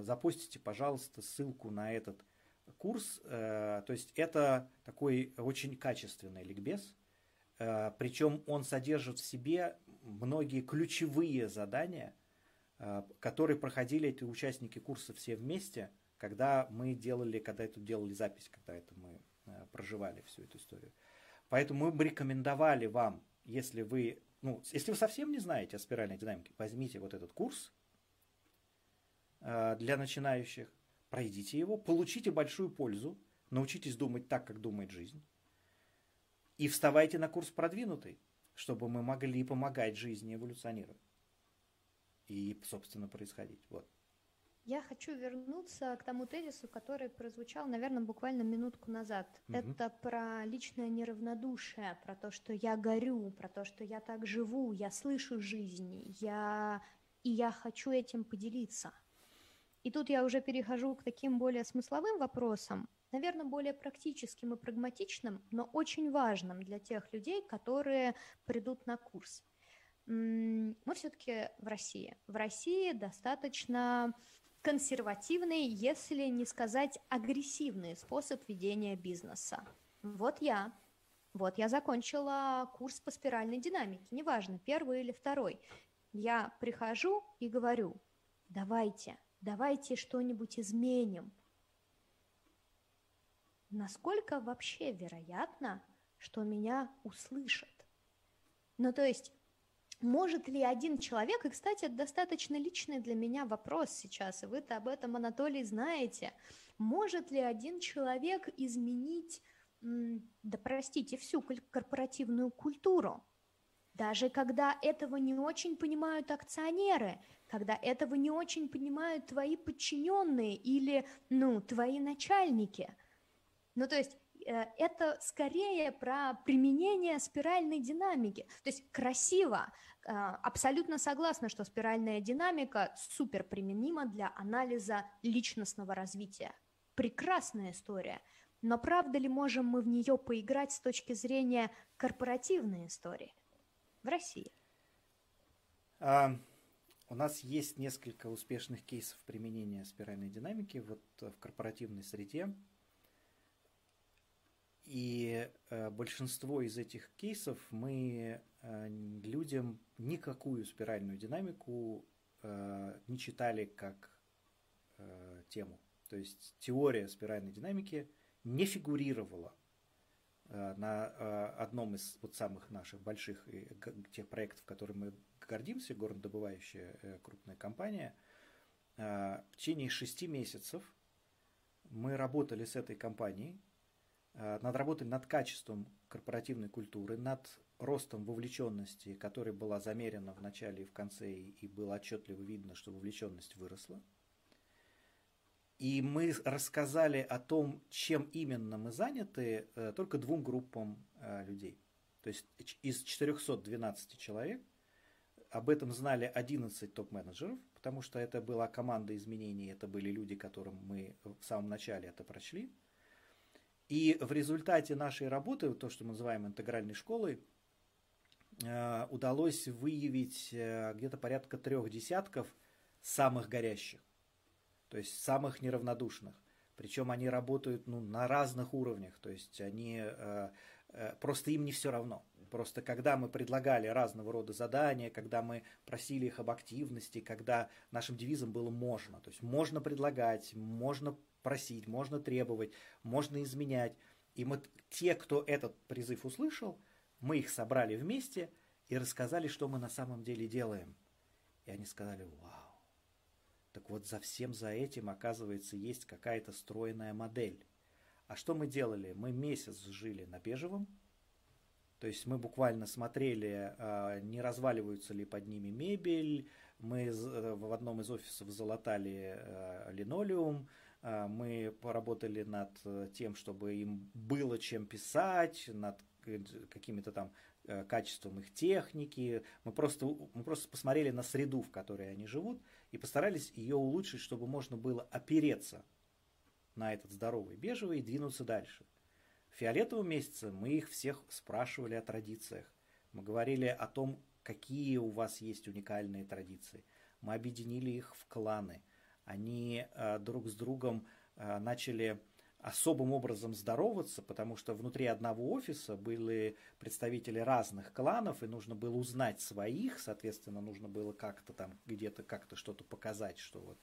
Speaker 1: запустите, пожалуйста, ссылку на этот курс. Э, то есть это такой очень качественный ликбез. Причем он содержит в себе многие ключевые задания – Э, которые проходили эти участники курса все вместе, когда мы делали, когда это делали запись, когда это мы э, проживали всю эту историю. Поэтому мы бы рекомендовали вам, если вы, ну, если вы совсем не знаете о спиральной динамике, возьмите вот этот курс э, для начинающих, пройдите его, получите большую пользу, научитесь думать так, как думает жизнь, и вставайте на курс продвинутый, чтобы мы могли помогать жизни эволюционировать и, собственно, происходить. Вот.
Speaker 2: Я хочу вернуться к тому тезису, который прозвучал, наверное, буквально минутку назад. Угу. Это про личное неравнодушие, про то, что я горю, про то, что я так живу, я слышу жизнь, я... и я хочу этим поделиться. И тут я уже перехожу к таким более смысловым вопросам, наверное, более практическим и прагматичным, но очень важным для тех людей, которые придут на курс мы все-таки в России. В России достаточно консервативный, если не сказать агрессивный способ ведения бизнеса. Вот я. Вот я закончила курс по спиральной динамике, неважно, первый или второй. Я прихожу и говорю, давайте, давайте что-нибудь изменим. Насколько вообще вероятно, что меня услышат? Ну, то есть может ли один человек, и, кстати, это достаточно личный для меня вопрос сейчас, и вы-то об этом, Анатолий, знаете, может ли один человек изменить, да простите, всю корпоративную культуру? Даже когда этого не очень понимают акционеры, когда этого не очень понимают твои подчиненные или, ну, твои начальники. Ну, то есть э, это скорее про применение спиральной динамики. То есть красиво, э, абсолютно согласна, что спиральная динамика супер применима для анализа личностного развития. Прекрасная история. Но правда ли можем мы в нее поиграть с точки зрения корпоративной истории в России?
Speaker 1: А, у нас есть несколько успешных кейсов применения спиральной динамики вот в корпоративной среде. И э, большинство из этих кейсов мы э, людям никакую спиральную динамику э, не читали как э, тему. То есть теория спиральной динамики не фигурировала э, на э, одном из вот самых наших больших э, тех проектов, которыми мы гордимся, горнодобывающая э, крупная компания. Э, в течение шести месяцев мы работали с этой компанией, Э, надработали над качеством корпоративной культуры, над ростом вовлеченности, которая была замерена в начале и в конце, и было отчетливо видно, что вовлеченность выросла. И мы рассказали о том, чем именно мы заняты, э, только двум группам э, людей. То есть из 412 человек об этом знали 11 топ-менеджеров, потому что это была команда изменений, это были люди, которым мы в самом начале это прочли – и в результате нашей работы, то, что мы называем интегральной школой, э, удалось выявить где-то порядка трех десятков самых горящих, то есть самых неравнодушных. Причем они работают ну, на разных уровнях, то есть они э, просто им не все равно. Просто когда мы предлагали разного рода задания, когда мы просили их об активности, когда нашим девизом было можно, то есть можно предлагать, можно просить, можно требовать, можно изменять. И мы, те, кто этот призыв услышал, мы их собрали вместе и рассказали, что мы на самом деле делаем. И они сказали, вау, так вот за всем за этим, оказывается, есть какая-то стройная модель. А что мы делали? Мы месяц жили на бежевом, то есть мы буквально смотрели, а, не разваливаются ли под ними мебель, мы э, в одном из офисов залатали э, линолеум, а, мы поработали над э, тем, чтобы им было чем писать, над какими-то там качеством их техники. Мы просто, мы просто посмотрели на среду, в которой они живут, и постарались ее улучшить, чтобы можно было опереться на этот здоровый бежевый и двинуться дальше. В фиолетовом месяце мы их всех спрашивали о традициях. Мы говорили о том, какие у вас есть уникальные традиции. Мы объединили их в кланы – они э, друг с другом э, начали особым образом здороваться, потому что внутри одного офиса были представители разных кланов, и нужно было узнать своих, соответственно, нужно было как-то там где-то как-то что-то показать, что вот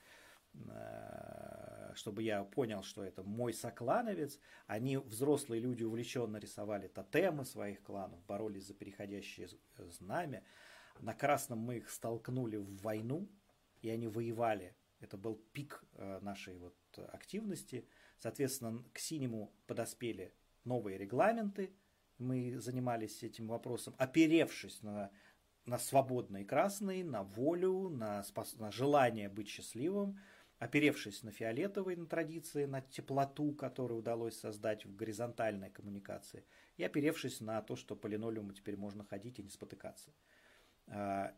Speaker 1: э, чтобы я понял, что это мой соклановец. Они, взрослые люди, увлеченно рисовали тотемы своих кланов, боролись за переходящее знамя. На красном мы их столкнули в войну, и они воевали это был пик э, нашей вот активности. Соответственно, к синему подоспели новые регламенты. Мы занимались этим вопросом, оперевшись на, на свободный красный, на волю, на, спос... на желание быть счастливым, оперевшись на фиолетовый, на традиции, на теплоту, которую удалось создать в горизонтальной коммуникации, и оперевшись на то, что по линолеуму теперь можно ходить и не спотыкаться. А,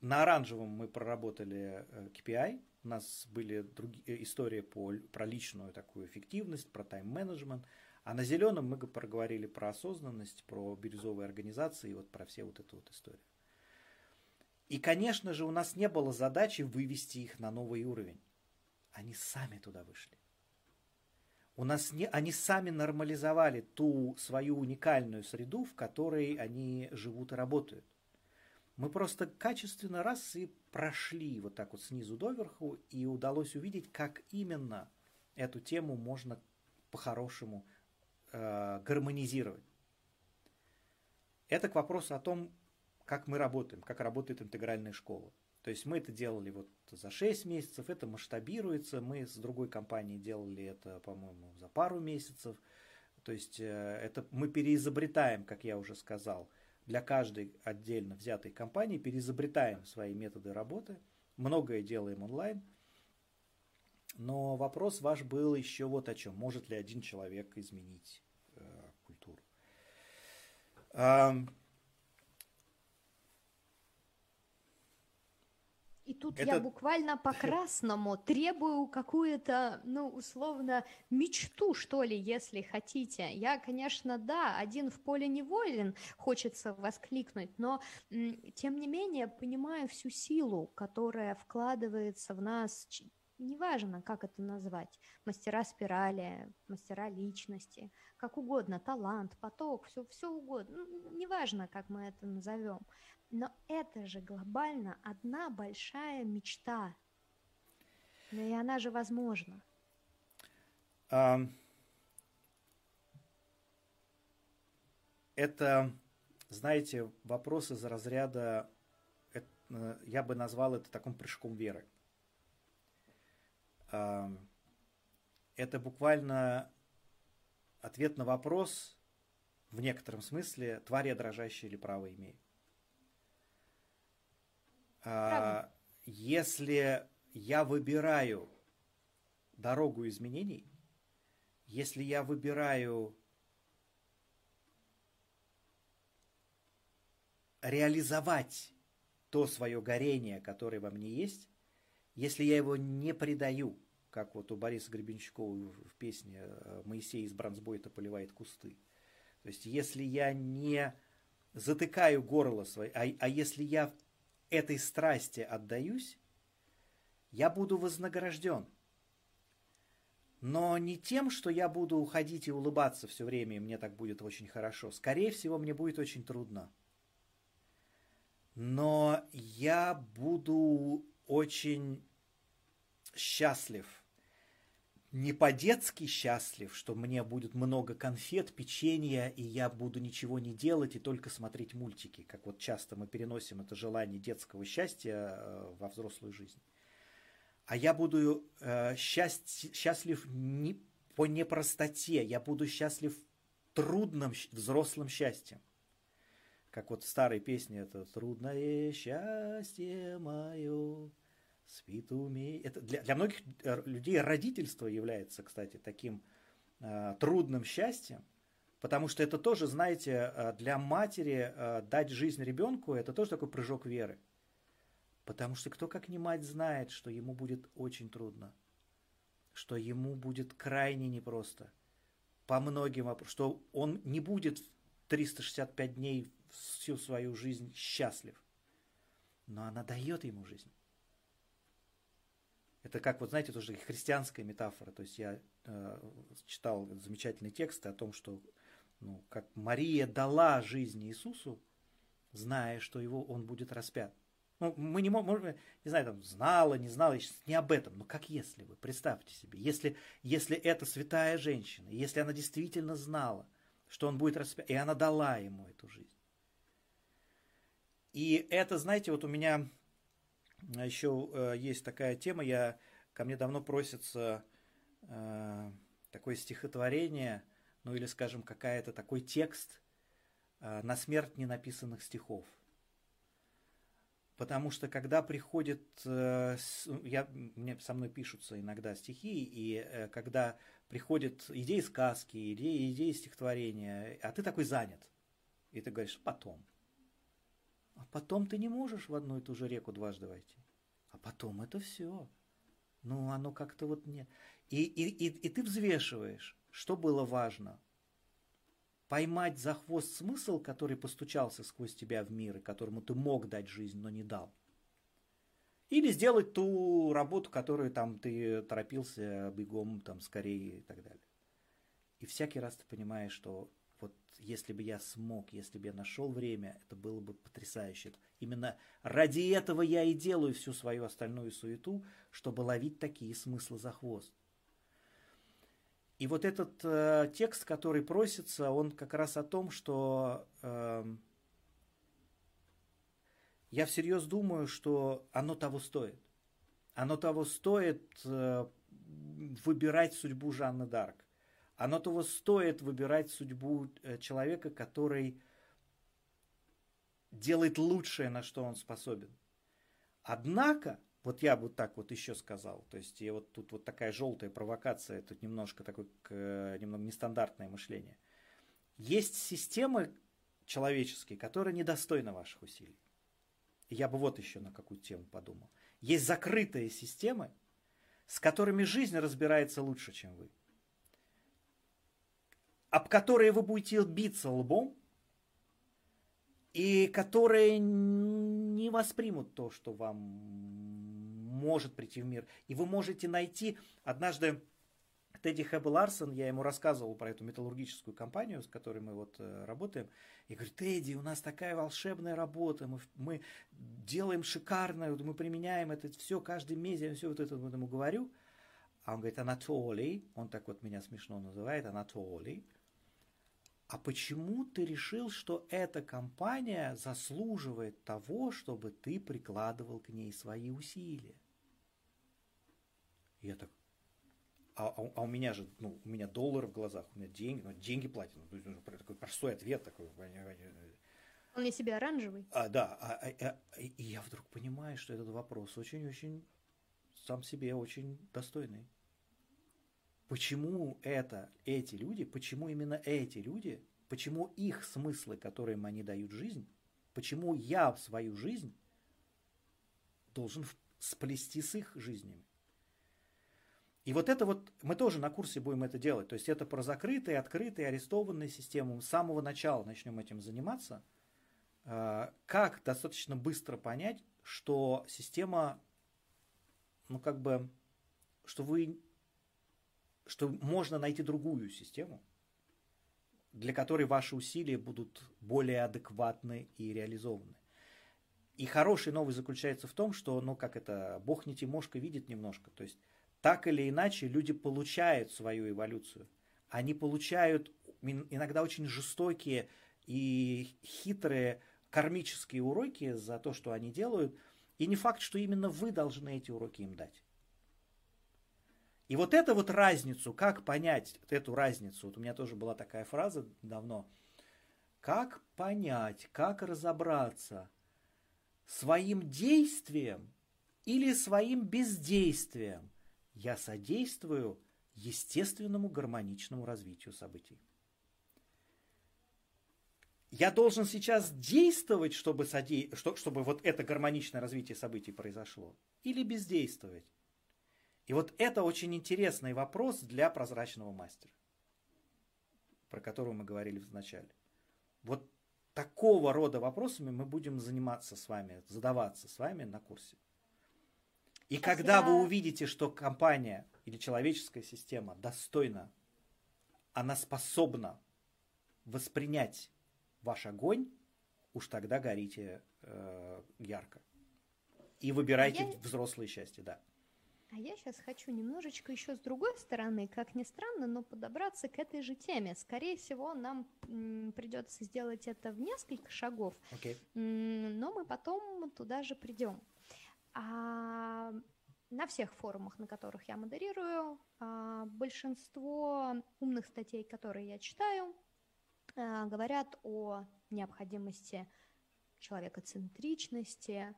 Speaker 1: на оранжевом мы проработали э, KPI, у нас были другие э, истории по, про личную такую эффективность, про тайм-менеджмент. А на зеленом мы проговорили про осознанность, про бирюзовые организации и вот про все вот эту вот историю. И, конечно же, у нас не было задачи вывести их на новый уровень. Они сами туда вышли. У нас не, они сами нормализовали ту свою уникальную среду, в которой они живут и работают. Мы просто качественно раз и прошли вот так вот снизу доверху, и удалось увидеть, как именно эту тему можно по-хорошему э, гармонизировать. Это к вопросу о том, как мы работаем, как работает интегральная школа. То есть мы это делали вот за 6 месяцев, это масштабируется, мы с другой компанией делали это, по-моему, за пару месяцев. То есть э, это мы переизобретаем, как я уже сказал, для каждой отдельно взятой компании переизобретаем свои методы работы, многое делаем онлайн. Но вопрос ваш был еще вот о чем. Может ли один человек изменить э, культуру?
Speaker 2: Тут Это... я буквально по-красному требую какую-то, ну, условно, мечту, что ли, если хотите. Я, конечно, да, один в поле неволен, хочется воскликнуть, но, тем не менее, понимаю всю силу, которая вкладывается в нас неважно, как это назвать, мастера спирали, мастера личности, как угодно, талант, поток, все, все угодно, ну, неважно, как мы это назовем. Но это же глобально одна большая мечта. Но и она же возможна.
Speaker 1: Um, это, знаете, вопрос из разряда, это, я бы назвал это таким прыжком веры. Это буквально ответ на вопрос, в некотором смысле, тварь я дрожащая или право имею. А, если я выбираю дорогу изменений, если я выбираю реализовать то свое горение, которое во мне есть, если я его не предаю, как вот у Бориса Гребенщикова в песне «Моисей из Бронзбойта поливает кусты». То есть, если я не затыкаю горло свое, а, а если я этой страсти отдаюсь, я буду вознагражден. Но не тем, что я буду уходить и улыбаться все время, и мне так будет очень хорошо. Скорее всего, мне будет очень трудно. Но я буду очень счастлив – не по-детски счастлив, что мне будет много конфет, печенья, и я буду ничего не делать и только смотреть мультики, как вот часто мы переносим это желание детского счастья э, во взрослую жизнь. А я буду э, счасть, счастлив не, по непростоте, я буду счастлив трудным взрослым счастьем. Как вот в старой песне это «Трудное счастье мое, спит умеет. Это для, для многих людей родительство является, кстати, таким э, трудным счастьем, потому что это тоже, знаете, э, для матери э, дать жизнь ребенку, это тоже такой прыжок веры. Потому что кто как не мать знает, что ему будет очень трудно, что ему будет крайне непросто по многим вопросам, что он не будет 365 дней всю свою жизнь счастлив. Но она дает ему жизнь. Это как, вот знаете, тоже христианская метафора. То есть я э, читал замечательный текст о том, что ну, как Мария дала жизнь Иисусу, зная, что его он будет распят. Ну, мы не можем, не знаю, там, знала, не знала, не об этом, но как если бы, представьте себе, если, если это святая женщина, если она действительно знала, что он будет распят, и она дала ему эту жизнь. И это, знаете, вот у меня еще э, есть такая тема, я, ко мне давно просится э, такое стихотворение, ну или, скажем, какая-то такой текст э, на смерть ненаписанных стихов. Потому что когда приходит, э, я, мне со мной пишутся иногда стихи, и э, когда приходят идеи сказки, идеи, идеи стихотворения, а ты такой занят, и ты говоришь потом – а потом ты не можешь в одну и ту же реку дважды войти. А потом это все. Ну, оно как-то вот не... И, и, и, и ты взвешиваешь, что было важно. Поймать за хвост смысл, который постучался сквозь тебя в мир, и которому ты мог дать жизнь, но не дал. Или сделать ту работу, которую там ты торопился бегом, там, скорее и так далее. И всякий раз ты понимаешь, что вот если бы я смог, если бы я нашел время, это было бы потрясающе. Именно ради этого я и делаю всю свою остальную суету, чтобы ловить такие смыслы за хвост. И вот этот э, текст, который просится, он как раз о том, что э, я всерьез думаю, что оно того стоит. Оно того стоит э, выбирать судьбу Жанны Дарк. Оно того стоит выбирать судьбу э, человека, который делает лучшее, на что он способен. Однако, вот я бы так вот еще сказал, то есть и вот тут вот такая желтая провокация, тут немножко такое немного нестандартное мышление. Есть системы человеческие, которые недостойны ваших усилий. Я бы вот еще на какую тему подумал. Есть закрытые системы, с которыми жизнь разбирается лучше, чем вы. Об которые вы будете биться лбом, и которые не воспримут то, что вам может прийти в мир. И вы можете найти однажды Тедди Хэббл Ларсон, я ему рассказывал про эту металлургическую компанию, с которой мы вот э, работаем. И говорю, Тедди, у нас такая волшебная работа, мы, мы делаем шикарную, мы применяем это все каждый месяц, я все вот это вот ему говорю. А он говорит, Анатолий, он так вот меня смешно называет, Анатолий, а почему ты решил, что эта компания заслуживает того, чтобы ты прикладывал к ней свои усилия? Я так, а, а, а у меня же, ну, у меня доллары в глазах, у меня деньги, ну, деньги платят. Ну, такой простой ответ такой.
Speaker 2: Он не себе оранжевый.
Speaker 1: А, да, а, а, а, и я вдруг понимаю, что этот вопрос очень-очень сам себе очень достойный почему это эти люди, почему именно эти люди, почему их смыслы, которым они дают жизнь, почему я в свою жизнь должен сплести с их жизнями. И вот это вот, мы тоже на курсе будем это делать. То есть это про закрытые, открытые, арестованные системы. Мы с самого начала начнем этим заниматься. А, как достаточно быстро понять, что система, ну как бы, что вы что можно найти другую систему, для которой ваши усилия будут более адекватны и реализованы. И хороший новость заключается в том, что, ну, как это, Бог не Тимошка видит немножко. То есть, так или иначе, люди получают свою эволюцию. Они получают иногда очень жестокие и хитрые кармические уроки за то, что они делают. И не факт, что именно вы должны эти уроки им дать. И вот эту вот разницу, как понять эту разницу, вот у меня тоже была такая фраза давно, как понять, как разобраться своим действием или своим бездействием я содействую естественному гармоничному развитию событий. Я должен сейчас действовать, чтобы, соде... чтобы вот это гармоничное развитие событий произошло, или бездействовать? И вот это очень интересный вопрос для прозрачного мастера, про которого мы говорили в начале. Вот такого рода вопросами мы будем заниматься с вами, задаваться с вами на курсе. И когда вы увидите, что компания или человеческая система достойна, она способна воспринять ваш огонь, уж тогда горите э, ярко. И выбирайте я... взрослое счастье, да.
Speaker 2: А я сейчас хочу немножечко еще с другой стороны, как ни странно, но подобраться к этой же теме. Скорее всего, нам придется сделать это в несколько шагов, okay. но мы потом туда же придем. А, на всех форумах, на которых я модерирую, а, большинство умных статей, которые я читаю, а, говорят о необходимости человекоцентричности,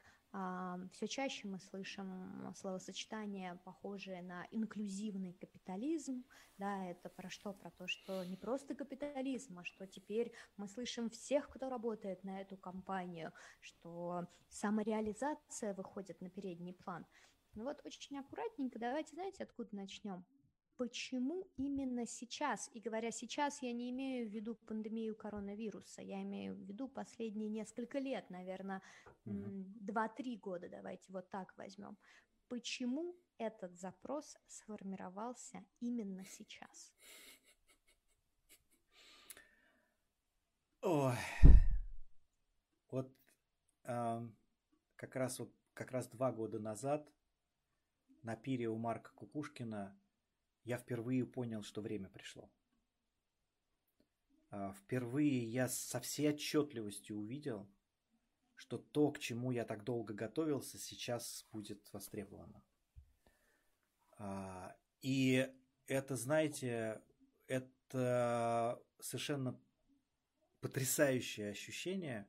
Speaker 2: все чаще мы слышим словосочетание, похожее на инклюзивный капитализм. Да, это про что? Про то, что не просто капитализм, а что теперь мы слышим всех, кто работает на эту компанию, что самореализация выходит на передний план. Ну вот очень аккуратненько, давайте, знаете, откуда начнем? Почему именно сейчас? И говоря сейчас, я не имею в виду пандемию коронавируса, я имею в виду последние несколько лет, наверное, два-три года, давайте вот так возьмем. Почему этот запрос сформировался именно сейчас?
Speaker 1: Ой, вот э, как раз вот как раз два года назад на пире у Марка Кукушкина я впервые понял, что время пришло. А, впервые я со всей отчетливостью увидел, что то, к чему я так долго готовился, сейчас будет востребовано. А, и это, знаете, это совершенно потрясающее ощущение,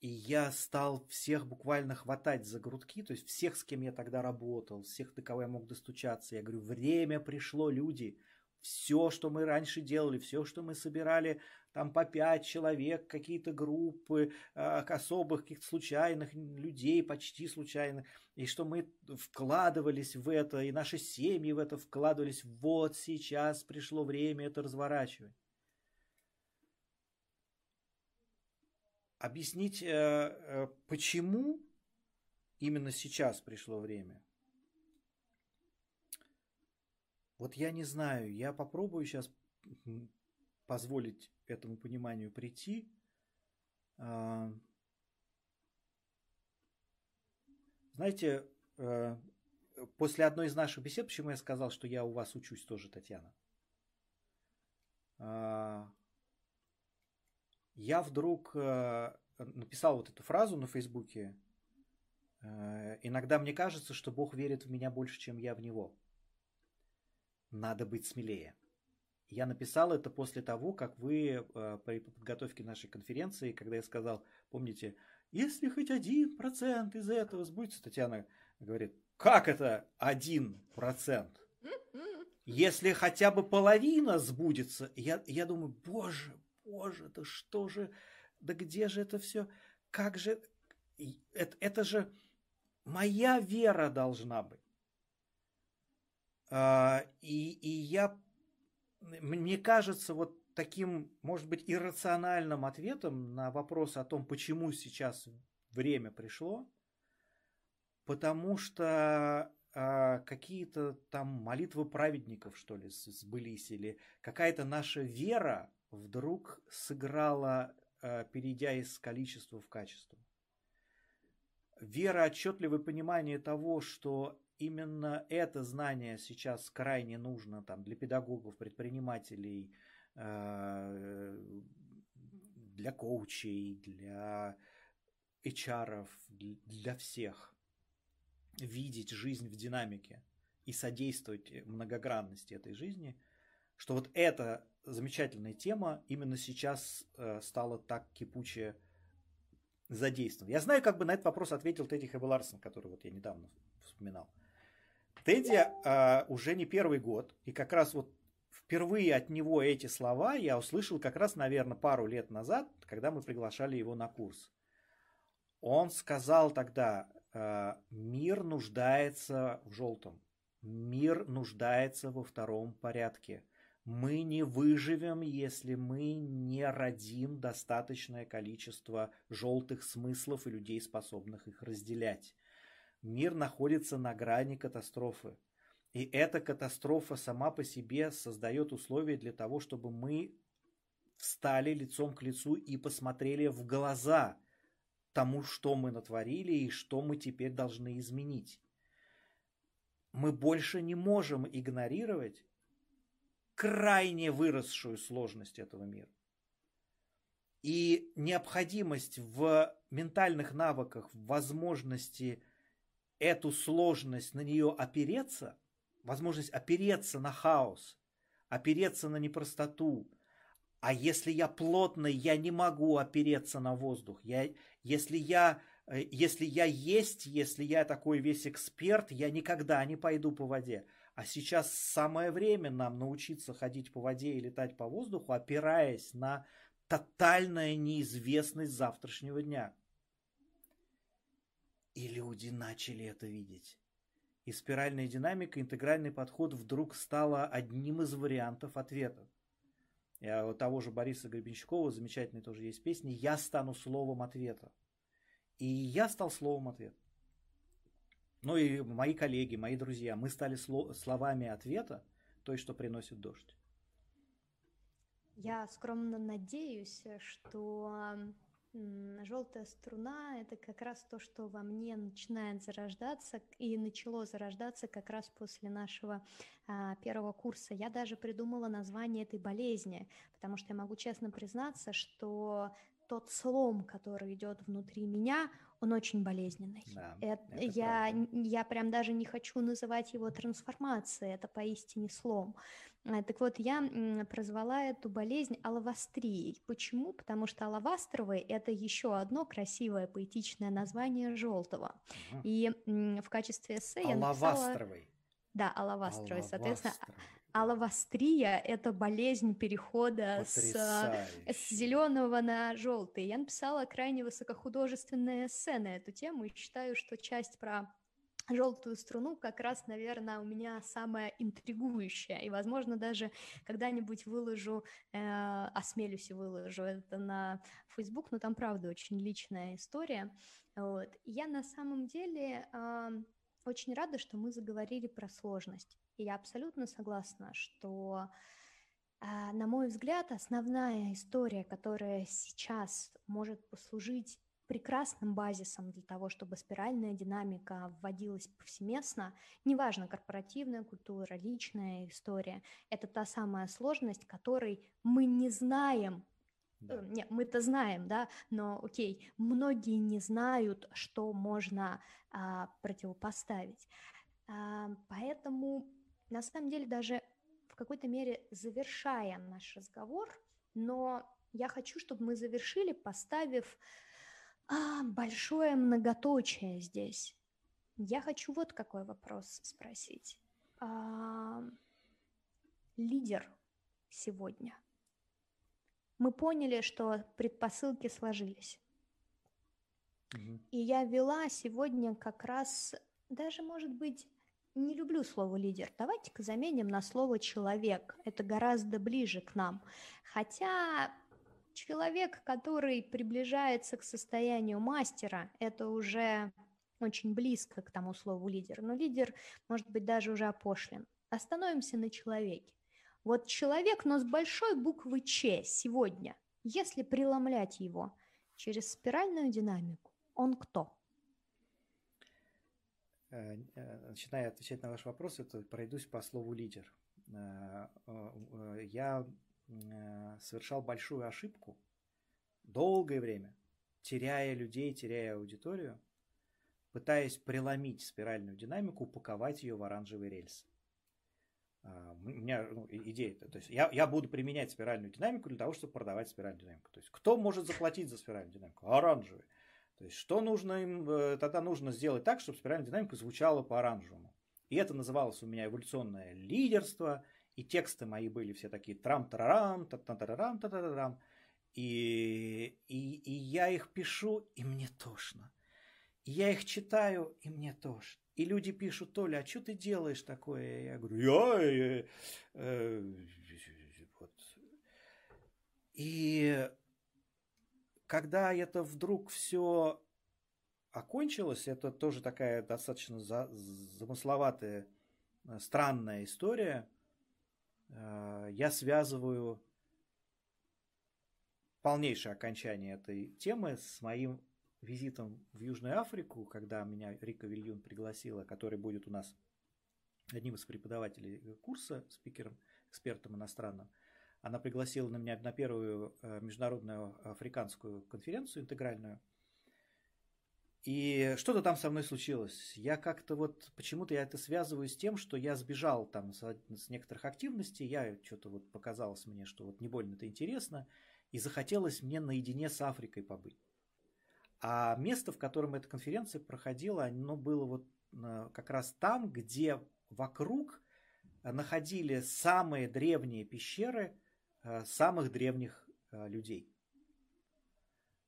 Speaker 1: и я стал всех буквально хватать за грудки, то есть всех, с кем я тогда работал, всех, до кого я мог достучаться. Я говорю, время пришло, люди. Все, что мы раньше делали, все, что мы собирали, там по пять человек, какие-то группы, э, особых каких-то случайных людей, почти случайных, и что мы вкладывались в это, и наши семьи в это вкладывались. Вот сейчас пришло время это разворачивать. Объяснить, э, э, почему именно сейчас пришло время. Вот я не знаю, я попробую сейчас позволить этому пониманию прийти. А, знаете, э, после одной из наших бесед, почему я сказал, что я у вас учусь тоже, Татьяна? Я вдруг э, написал вот эту фразу на Фейсбуке. Э, Иногда мне кажется, что Бог верит в меня больше, чем я в Него. Надо быть смелее. Я написал это после того, как вы э, при подготовке нашей конференции, когда я сказал, помните, если хоть один процент из этого сбудется, Татьяна говорит, как это один процент? Если хотя бы половина сбудется, я, я думаю, боже, боже, да что же, да где же это все, как же, это, это же моя вера должна быть. А, и, и я, мне кажется, вот таким, может быть, иррациональным ответом на вопрос о том, почему сейчас время пришло, потому что а, какие-то там молитвы праведников, что ли, сбылись, или какая-то наша вера вдруг сыграла, э, перейдя из количества в качество. Вера, отчетливое понимание того, что именно это знание сейчас крайне нужно там, для педагогов, предпринимателей, э, для коучей, для HR, для всех. Видеть жизнь в динамике и содействовать многогранности этой жизни, что вот это замечательная тема именно сейчас э, стала так кипуче задействована. Я знаю, как бы на этот вопрос ответил Тедди Хэббеларсон, который вот я недавно вспоминал. Тедди э, уже не первый год, и как раз вот впервые от него эти слова я услышал как раз, наверное, пару лет назад, когда мы приглашали его на курс. Он сказал тогда, э, мир нуждается в желтом, мир нуждается во втором порядке – мы не выживем, если мы не родим достаточное количество желтых смыслов и людей, способных их разделять. Мир находится на грани катастрофы. И эта катастрофа сама по себе создает условия для того, чтобы мы встали лицом к лицу и посмотрели в глаза тому, что мы натворили и что мы теперь должны изменить. Мы больше не можем игнорировать крайне выросшую сложность этого мира. И необходимость в ментальных навыках, в возможности эту сложность, на нее опереться, возможность опереться на хаос, опереться на непростоту. А если я плотный, я не могу опереться на воздух. Я, если, я, э, если я есть, если я такой весь эксперт, я никогда не пойду по воде. А сейчас самое время нам научиться ходить по воде и летать по воздуху, опираясь на тотальная неизвестность завтрашнего дня. И люди начали это видеть. И спиральная динамика, интегральный подход вдруг стала одним из вариантов ответа. Я, у того же Бориса Гребенщикова, замечательной тоже есть песни «Я стану словом ответа». И я стал словом ответа. Ну и мои коллеги, мои друзья, мы стали словами ответа той, что приносит дождь.
Speaker 2: Я скромно надеюсь, что желтая струна это как раз то, что во мне начинает зарождаться и начало зарождаться как раз после нашего а, первого курса. Я даже придумала название этой болезни, потому что я могу честно признаться, что тот слом, который идет внутри меня, он очень болезненный. Да, это, это я, я прям даже не хочу называть его трансформацией, это поистине слом. Э, так вот, я прозвала эту болезнь алавастрией. Почему? Потому что алавастровый – это еще одно красивое поэтичное название желтого. Угу. И в качестве эссе я написала... Да, алавастровый, соответственно, алавастрия – это болезнь перехода с, с зеленого на желтый. Я написала крайне высокохудожественное эссе на эту тему и считаю, что часть про желтую струну как раз, наверное, у меня самая интригующая. И, возможно, даже когда-нибудь выложу, э, осмелюсь и выложу это на Facebook, но там, правда, очень личная история. Вот. Я на самом деле э, очень рада, что мы заговорили про сложность. И я абсолютно согласна, что э, на мой взгляд, основная история, которая сейчас может послужить прекрасным базисом для того, чтобы спиральная динамика вводилась повсеместно. Неважно, корпоративная культура, личная история. Это та самая сложность, которой мы не знаем, да. Э, нет, мы-то знаем, да, но окей, многие не знают, что можно а, противопоставить. А, поэтому, на самом деле, даже в какой-то мере завершая наш разговор, но я хочу, чтобы мы завершили, поставив а, большое многоточие здесь. Я хочу вот какой вопрос спросить. А, лидер сегодня. Мы поняли, что предпосылки сложились. Угу. И я вела сегодня как раз, даже, может быть, не люблю слово лидер. Давайте-ка заменим на слово человек. Это гораздо ближе к нам. Хотя Человек, который приближается к состоянию мастера, это уже очень близко к тому слову лидер, но лидер может быть даже уже опошлен. Остановимся на человеке. Вот человек, но с большой буквы Ч сегодня, если преломлять его через спиральную динамику, он кто?
Speaker 1: Э, начиная отвечать на ваш вопрос, это пройдусь по слову лидер. Э, я Э, совершал большую ошибку, долгое время, теряя людей, теряя аудиторию, пытаясь преломить спиральную динамику, упаковать ее в оранжевый рельс. У меня ну, идея, то есть я, я буду применять спиральную динамику для того, чтобы продавать спиральную динамику. То есть кто может заплатить за спиральную динамику? Оранжевый. То есть что нужно им, э, тогда нужно сделать так, чтобы спиральная динамика звучала по оранжевому. И это называлось у меня эволюционное лидерство – и тексты мои были все такие трам-тарарам, та-та-тарарам, та-та-тарам. И, и, и я их пишу, и мне тошно. И я их читаю, и мне тошно. И люди пишут, Толя, а что ты делаешь такое? Я говорю, я... я э, вот. И когда это вдруг все окончилось, это тоже такая достаточно за, замысловатая, э, странная история – Э, я связываю полнейшее окончание этой темы с моим визитом в Южную Африку, когда меня Рика Вильюн пригласила, который будет у нас одним из преподавателей курса, спикером, экспертом иностранным. Она пригласила на меня на первую э, международную африканскую конференцию интегральную – и что-то там со мной случилось. Я как-то вот, почему-то я это связываю с тем, что я сбежал там с, с некоторых активностей, я что-то вот показалось мне, что вот не больно это интересно, и захотелось мне наедине с Африкой побыть. А место, в котором эта конференция проходила, оно было вот э, как раз там, где вокруг находили самые древние пещеры э, самых древних э, людей.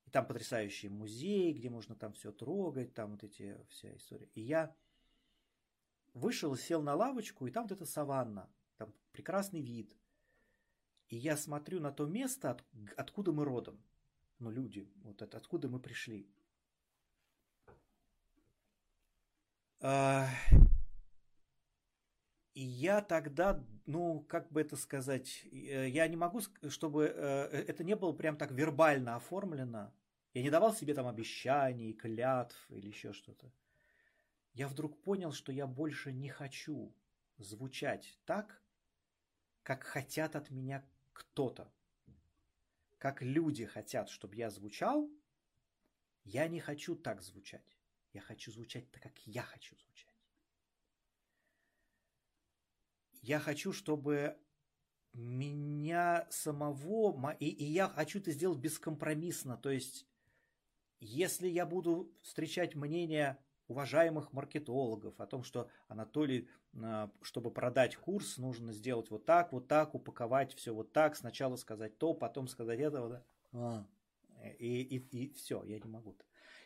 Speaker 1: И там потрясающий музей, где можно там все трогать, там вот эти вся история. И я вышел, сел на лавочку, и там вот эта саванна, там прекрасный вид. И я смотрю на то место, от, откуда мы родом. Ну, люди, вот это, откуда мы пришли. И я тогда, ну, как бы это сказать, э, я не могу, чтобы э, это не было прям так вербально оформлено, я не давал себе там обещаний, клятв или еще что-то. Я вдруг понял, что я больше не хочу звучать так, как хотят от меня кто-то. Как люди хотят, чтобы я звучал, я не хочу так звучать. Я хочу звучать так, как я хочу звучать. Я хочу, чтобы меня самого, и, и я хочу это сделать бескомпромиссно, то есть если я буду встречать мнение уважаемых маркетологов о том, что Анатолий, а, чтобы продать курс, нужно сделать вот так, вот так, упаковать все вот так, сначала сказать то, потом сказать это, да? и, и, и все, я не могу.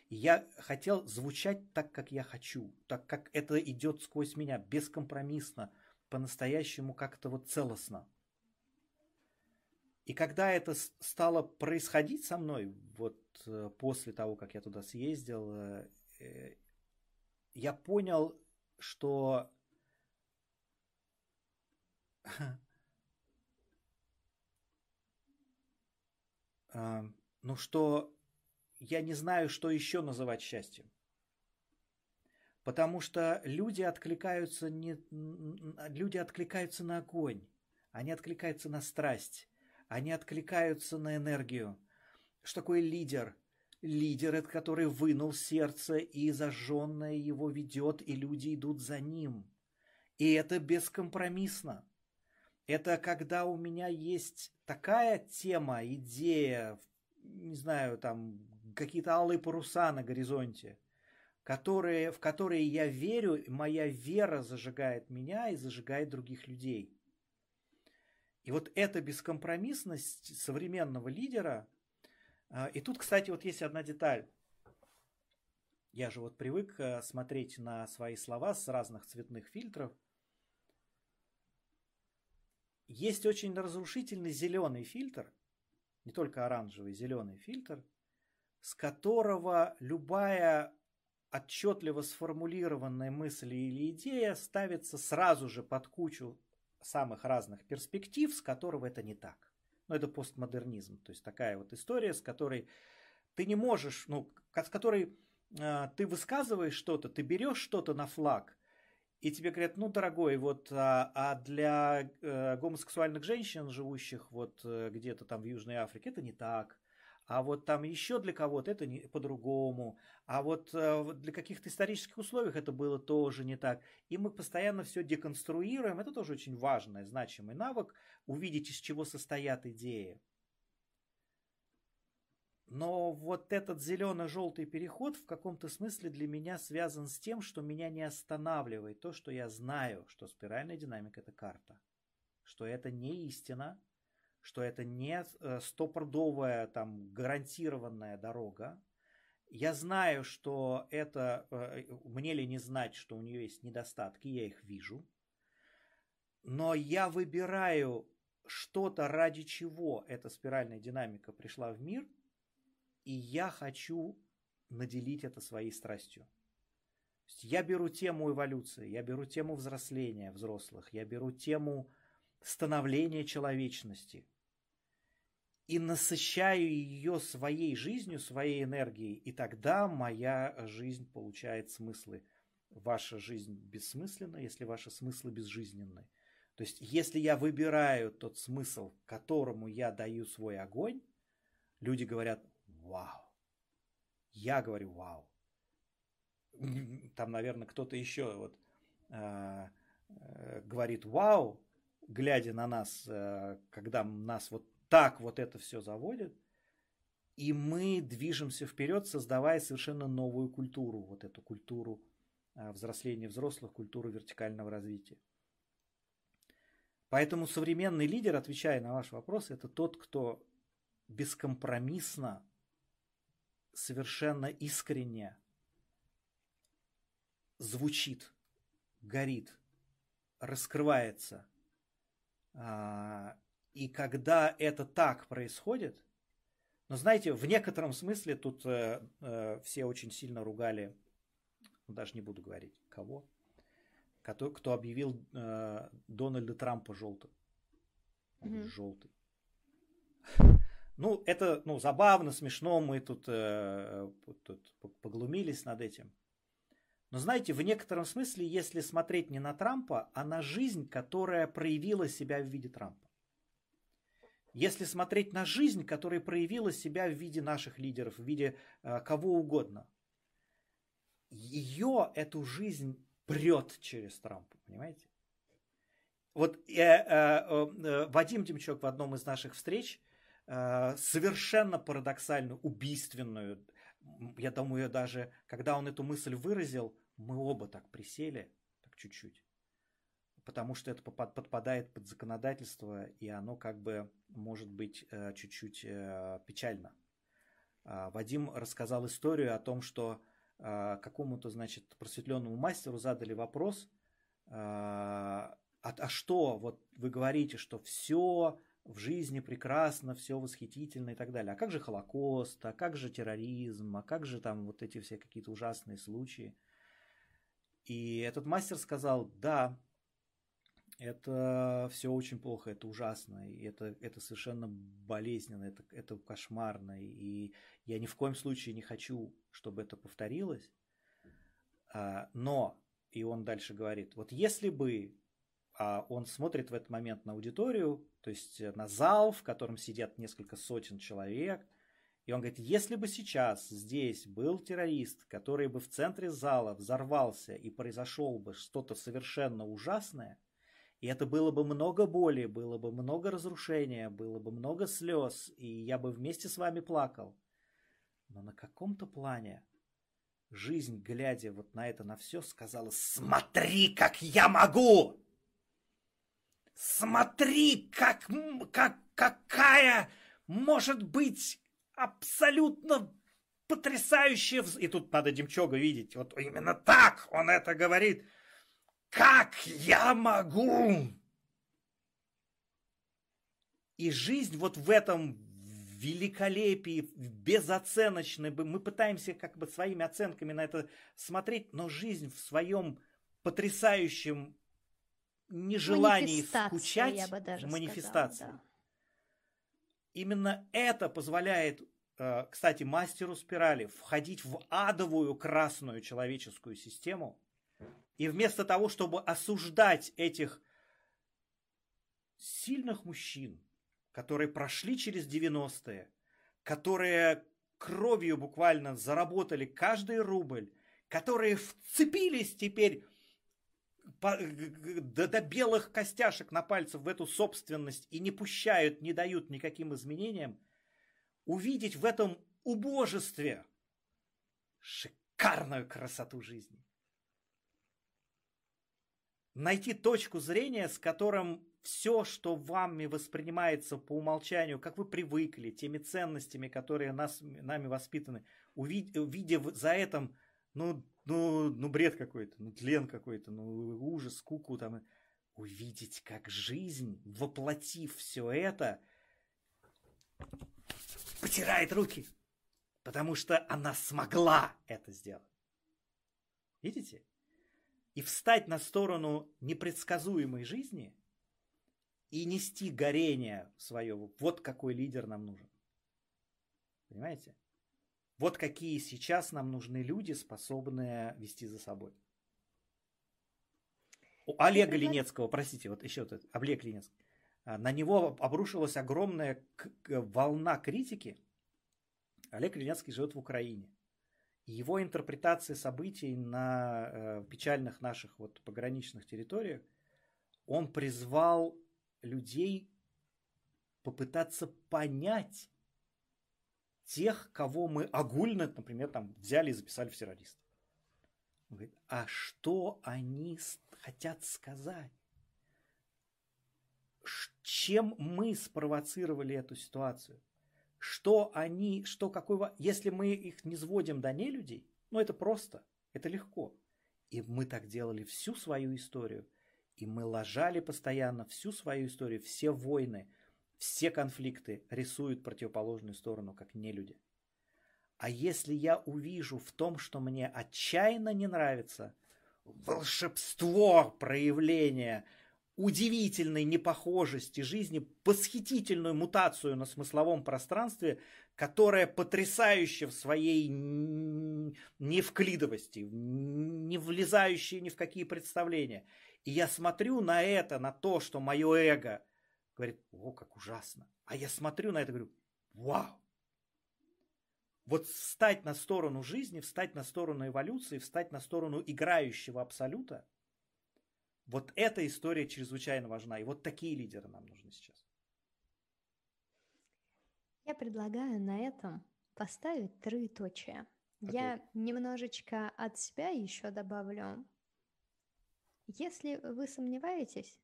Speaker 1: И я хотел звучать так, как я хочу, так как это идет сквозь меня, бескомпромиссно, по-настоящему как-то вот целостно. И когда это стало происходить со мной, вот э, после того, как я туда съездил, э, э, я понял, что ну что я не знаю, что еще называть счастьем. Потому что люди откликаются, не, люди откликаются на огонь, они откликаются на страсть, они откликаются на энергию. Что такое лидер? Лидер, это который вынул сердце и зажженное его ведет, и люди идут за ним. И это бескомпромиссно. Это когда у меня есть такая тема, идея, не знаю, там какие-то алые паруса на горизонте, которые, в которые я верю, моя вера зажигает меня и зажигает других людей. И вот эта бескомпромиссность современного лидера, а, и тут, кстати, вот есть одна деталь. Я же вот привык э, смотреть на свои слова с разных цветных фильтров. Есть очень разрушительный зеленый фильтр, не только оранжевый, зеленый фильтр, с которого любая отчетливо сформулированная мысль или идея ставится сразу же под кучу самых разных перспектив, с которого это не так. Но это постмодернизм, то есть такая вот история, с которой ты не можешь, ну, с которой э, ты высказываешь что-то, ты берешь что-то на флаг, и тебе говорят, ну, дорогой, вот, а, а для э, гомосексуальных женщин, живущих вот э, где-то там в Южной Африке, это не так а вот там еще для кого-то это не, по-другому, а вот э, для каких-то исторических условиях это было тоже не так. И мы постоянно все деконструируем, это тоже очень важный, значимый навык, увидеть, из чего состоят идеи. Но вот этот зелено-желтый переход в каком-то смысле для меня связан с тем, что меня не останавливает то, что я знаю, что спиральная динамика – это карта, что это не истина, что это не э, стопродовая, там, гарантированная дорога. Я знаю, что это, э, мне ли не знать, что у нее есть недостатки, я их вижу. Но я выбираю что-то, ради чего эта спиральная динамика пришла в мир, и я хочу наделить это своей страстью. Я беру тему эволюции, я беру тему взросления взрослых, я беру тему становления человечности – и насыщаю ее своей жизнью, своей энергией, и тогда моя жизнь получает смыслы. Ваша жизнь бессмысленна, если ваши смыслы безжизненны. То есть, если я выбираю тот смысл, которому я даю свой огонь, люди говорят «Вау!». Я говорю «Вау!». Там, наверное, кто-то еще вот, э, э, говорит «Вау!», глядя на нас, э, когда нас вот так вот это все заводит, и мы движемся вперед, создавая совершенно новую культуру, вот эту культуру а, взросления взрослых, культуру вертикального развития. Поэтому современный лидер, отвечая на ваш вопрос, это тот, кто бескомпромиссно, совершенно искренне звучит, горит, раскрывается а, и когда это так происходит, но знаете, в некотором смысле тут э, э, все очень сильно ругали, ну, даже не буду говорить, кого, кто, кто объявил э, Дональда Трампа желтым. Mm-hmm. Желтый. Ну, это ну, забавно, смешно, мы тут, э, тут поглумились над этим. Но знаете, в некотором смысле, если смотреть не на Трампа, а на жизнь, которая проявила себя в виде Трампа. Если смотреть на жизнь, которая проявила себя в виде наших лидеров, в виде э, кого угодно, ее, эту жизнь прет через Трампа, понимаете? вот э, э, э, Вадим Демчок в одном из наших встреч э, совершенно парадоксально убийственную, я думаю, даже когда он эту мысль выразил, мы оба так присели, так чуть-чуть, потому что это подпадает под законодательство, и оно как бы может быть э, чуть-чуть э, печально. А, Вадим рассказал историю о том, что а, какому-то, значит, просветленному мастеру задали вопрос, а, а что, вот вы говорите, что все в жизни прекрасно, все восхитительно и так далее. А как же Холокост, а как же терроризм, а как же там вот эти все какие-то ужасные случаи? И этот мастер сказал, да, это все очень плохо, это ужасно, и это, это совершенно болезненно, это, это кошмарно, и я ни в коем случае не хочу, чтобы это повторилось. А, но, и он дальше говорит, вот если бы а он смотрит в этот момент на аудиторию, то есть на зал, в котором сидят несколько сотен человек, и он говорит, если бы сейчас здесь был террорист, который бы в центре зала взорвался и произошел бы что-то совершенно ужасное, и это было бы много боли, было бы много разрушения, было бы много слез, и я бы вместе с вами плакал. Но на каком-то плане жизнь, глядя вот на это, на все, сказала, смотри, как я могу! Смотри, как, как, какая может быть абсолютно потрясающая... И тут надо Демчога видеть. Вот именно так он это говорит. Как я могу? И жизнь вот в этом великолепии, безоценочной. Мы пытаемся как бы своими оценками на это смотреть, но жизнь в своем потрясающем нежелании скучать, я бы даже манифестации. Сказала, да. Именно это позволяет, э, кстати, мастеру спирали входить в адовую красную человеческую систему, и вместо того, чтобы осуждать этих сильных мужчин, которые прошли через 90-е, которые кровью буквально заработали каждый рубль, которые вцепились теперь до, до белых костяшек на пальцах в эту собственность и не пущают, не дают никаким изменениям, увидеть в этом убожестве шикарную красоту жизни найти точку зрения, с которым все, что вами воспринимается по умолчанию, как вы привыкли, теми ценностями, которые нас, нами воспитаны, увидя, увидя за этим, ну, ну, ну, бред какой-то, ну, тлен какой-то, ну, ужас, скуку там, увидеть, как жизнь, воплотив все это, потирает руки, потому что она смогла это сделать. Видите? И встать на сторону непредсказуемой жизни и нести горение свое. Вот какой лидер нам нужен. Понимаете? Вот какие сейчас нам нужны люди, способные вести за собой. У Олега Ленецкого, простите, вот еще вот Олег Ленецкий, а, на него обрушилась огромная волна критики. Олег Ленецкий живет в Украине его интерпретация событий на э, печальных наших вот пограничных территориях, он призвал людей попытаться понять тех, кого мы огульно, например, там взяли и записали в террористов. Он говорит, а что они хотят сказать? Чем мы спровоцировали эту ситуацию? Что они, что какой, если мы их не сводим до нелюдей, ну это просто, это легко. И мы так делали всю свою историю, и мы ложали постоянно всю свою историю, все войны, все конфликты рисуют противоположную сторону, как нелюди. А если я увижу в том, что мне отчаянно не нравится, волшебство проявления удивительной непохожести жизни, восхитительную мутацию на смысловом пространстве, которая потрясающая в своей невклидовости, не влезающая ни в какие представления. И я смотрю на это, на то, что мое эго говорит, о, как ужасно. А я смотрю на это и говорю, вау. Вот встать на сторону жизни, встать на сторону эволюции, встать на сторону играющего абсолюта – Вот эта история чрезвычайно важна, и вот такие лидеры нам нужны сейчас.
Speaker 2: Я предлагаю на этом поставить троеточие. Okay. Я немножечко от себя еще добавлю. Если вы сомневаетесь,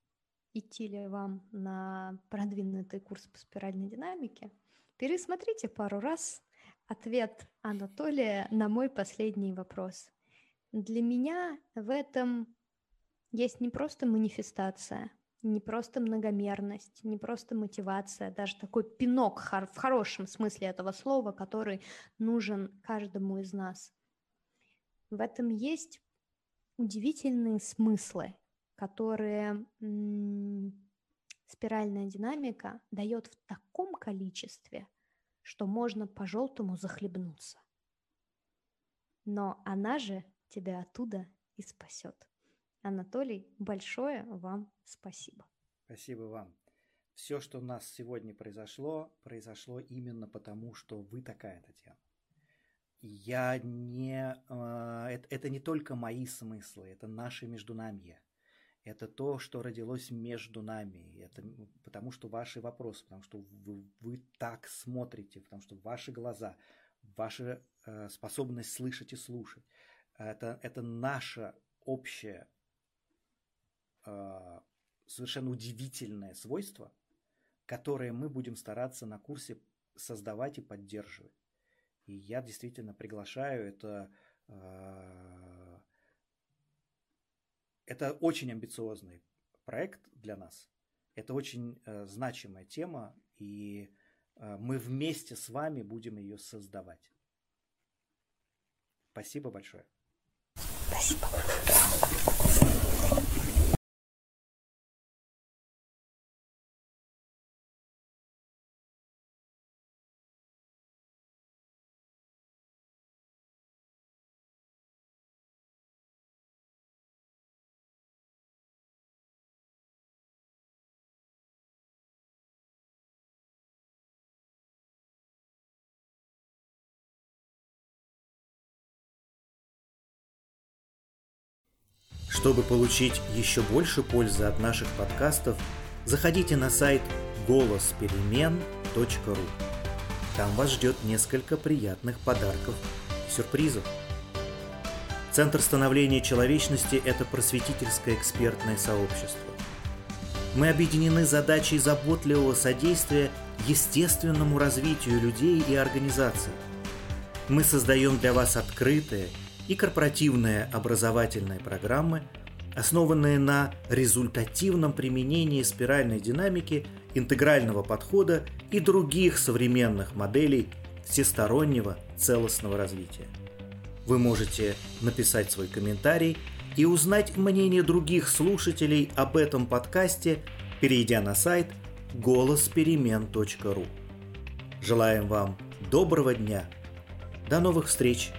Speaker 2: идти ли вам на продвинутый курс по спиральной динамике, пересмотрите пару раз ответ Анатолия на мой последний вопрос. Для меня в этом есть не просто манифестация, не просто многомерность, не просто мотивация, даже такой пинок в хорошем смысле этого слова, который нужен каждому из нас. В этом есть удивительные смыслы, которые спиральная динамика дает в таком количестве, что можно по-желтому захлебнуться. Но она же тебя оттуда и спасет. Анатолий, большое вам спасибо.
Speaker 1: Спасибо вам. Все, что у нас сегодня произошло, произошло именно потому, что вы такая, Татьяна. Я не... Э, это, это не только мои смыслы, это наши междунамья. Это то, что родилось между нами. Это потому что ваши вопросы, потому что вы, вы так смотрите, потому что ваши глаза, ваша э, способность слышать и слушать. Это, это наша общая э, совершенно удивительное свойство, которое мы будем стараться на курсе создавать и поддерживать. И я действительно приглашаю это. Э, это очень амбициозный проект для нас. Это очень э, значимая тема, и э, мы вместе с вами будем ее создавать. Спасибо большое. Спасибо. Чтобы получить еще больше пользы от наших подкастов, заходите на сайт голосперемен.ру. Там вас ждет несколько приятных подарков и сюрпризов. Центр становления человечности – это просветительское экспертное сообщество. Мы объединены задачей заботливого содействия естественному развитию людей и организаций. Мы создаем для вас открытые – и корпоративные образовательные программы, основанные на результативном применении спиральной динамики, интегрального подхода и других современных моделей всестороннего целостного развития. Вы можете написать свой комментарий и узнать мнение других слушателей об этом подкасте, перейдя на сайт голосперемен.ру. Желаем вам доброго дня. До новых встреч!